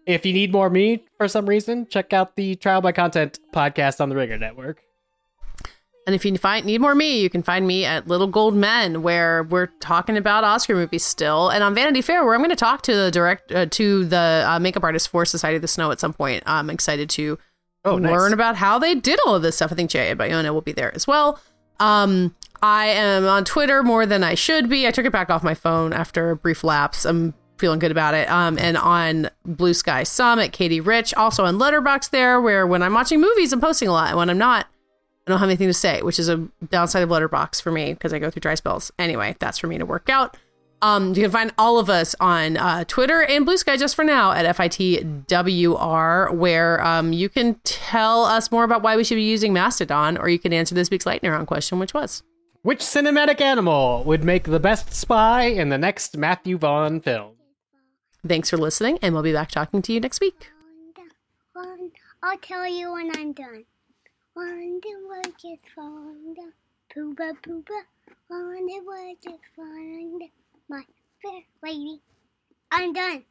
if you need more me for some reason, check out the Trial by Content podcast on the Ringer Network. And if you find need more me, you can find me at Little Gold Men, where we're talking about Oscar movies still, and on Vanity Fair, where I'm going to talk to the direct uh, to the uh, makeup artist for Society of the Snow at some point. I'm excited to Oh, nice. learn about how they did all of this stuff. I think Jay Bayona will be there as well. Um, I am on Twitter more than I should be. I took it back off my phone after a brief lapse. I'm feeling good about it. Um, and on Blue Sky Summit, Katey Rich, also on Letterboxd there, where when I'm watching movies, I'm posting a lot. And when I'm not, I don't have anything to say, which is a downside of Letterboxd for me because I go through dry spells. Anyway, that's for me to work out. Um, you can find all of us on uh, Twitter and Blue Sky just for now at FITWR, where um, you can tell us more about why we should be using Mastodon, or you can answer this week's lightning round question, which was Which cinematic animal would make the best spy in the next Matthew Vaughn film? Thanks for listening, and we'll be back talking to you next week. Wanda, Wanda, I'll tell you when I'm done. Wonder what is Wanda, pooba pooba. Wonder what is Wanda, my fair lady. I'm done.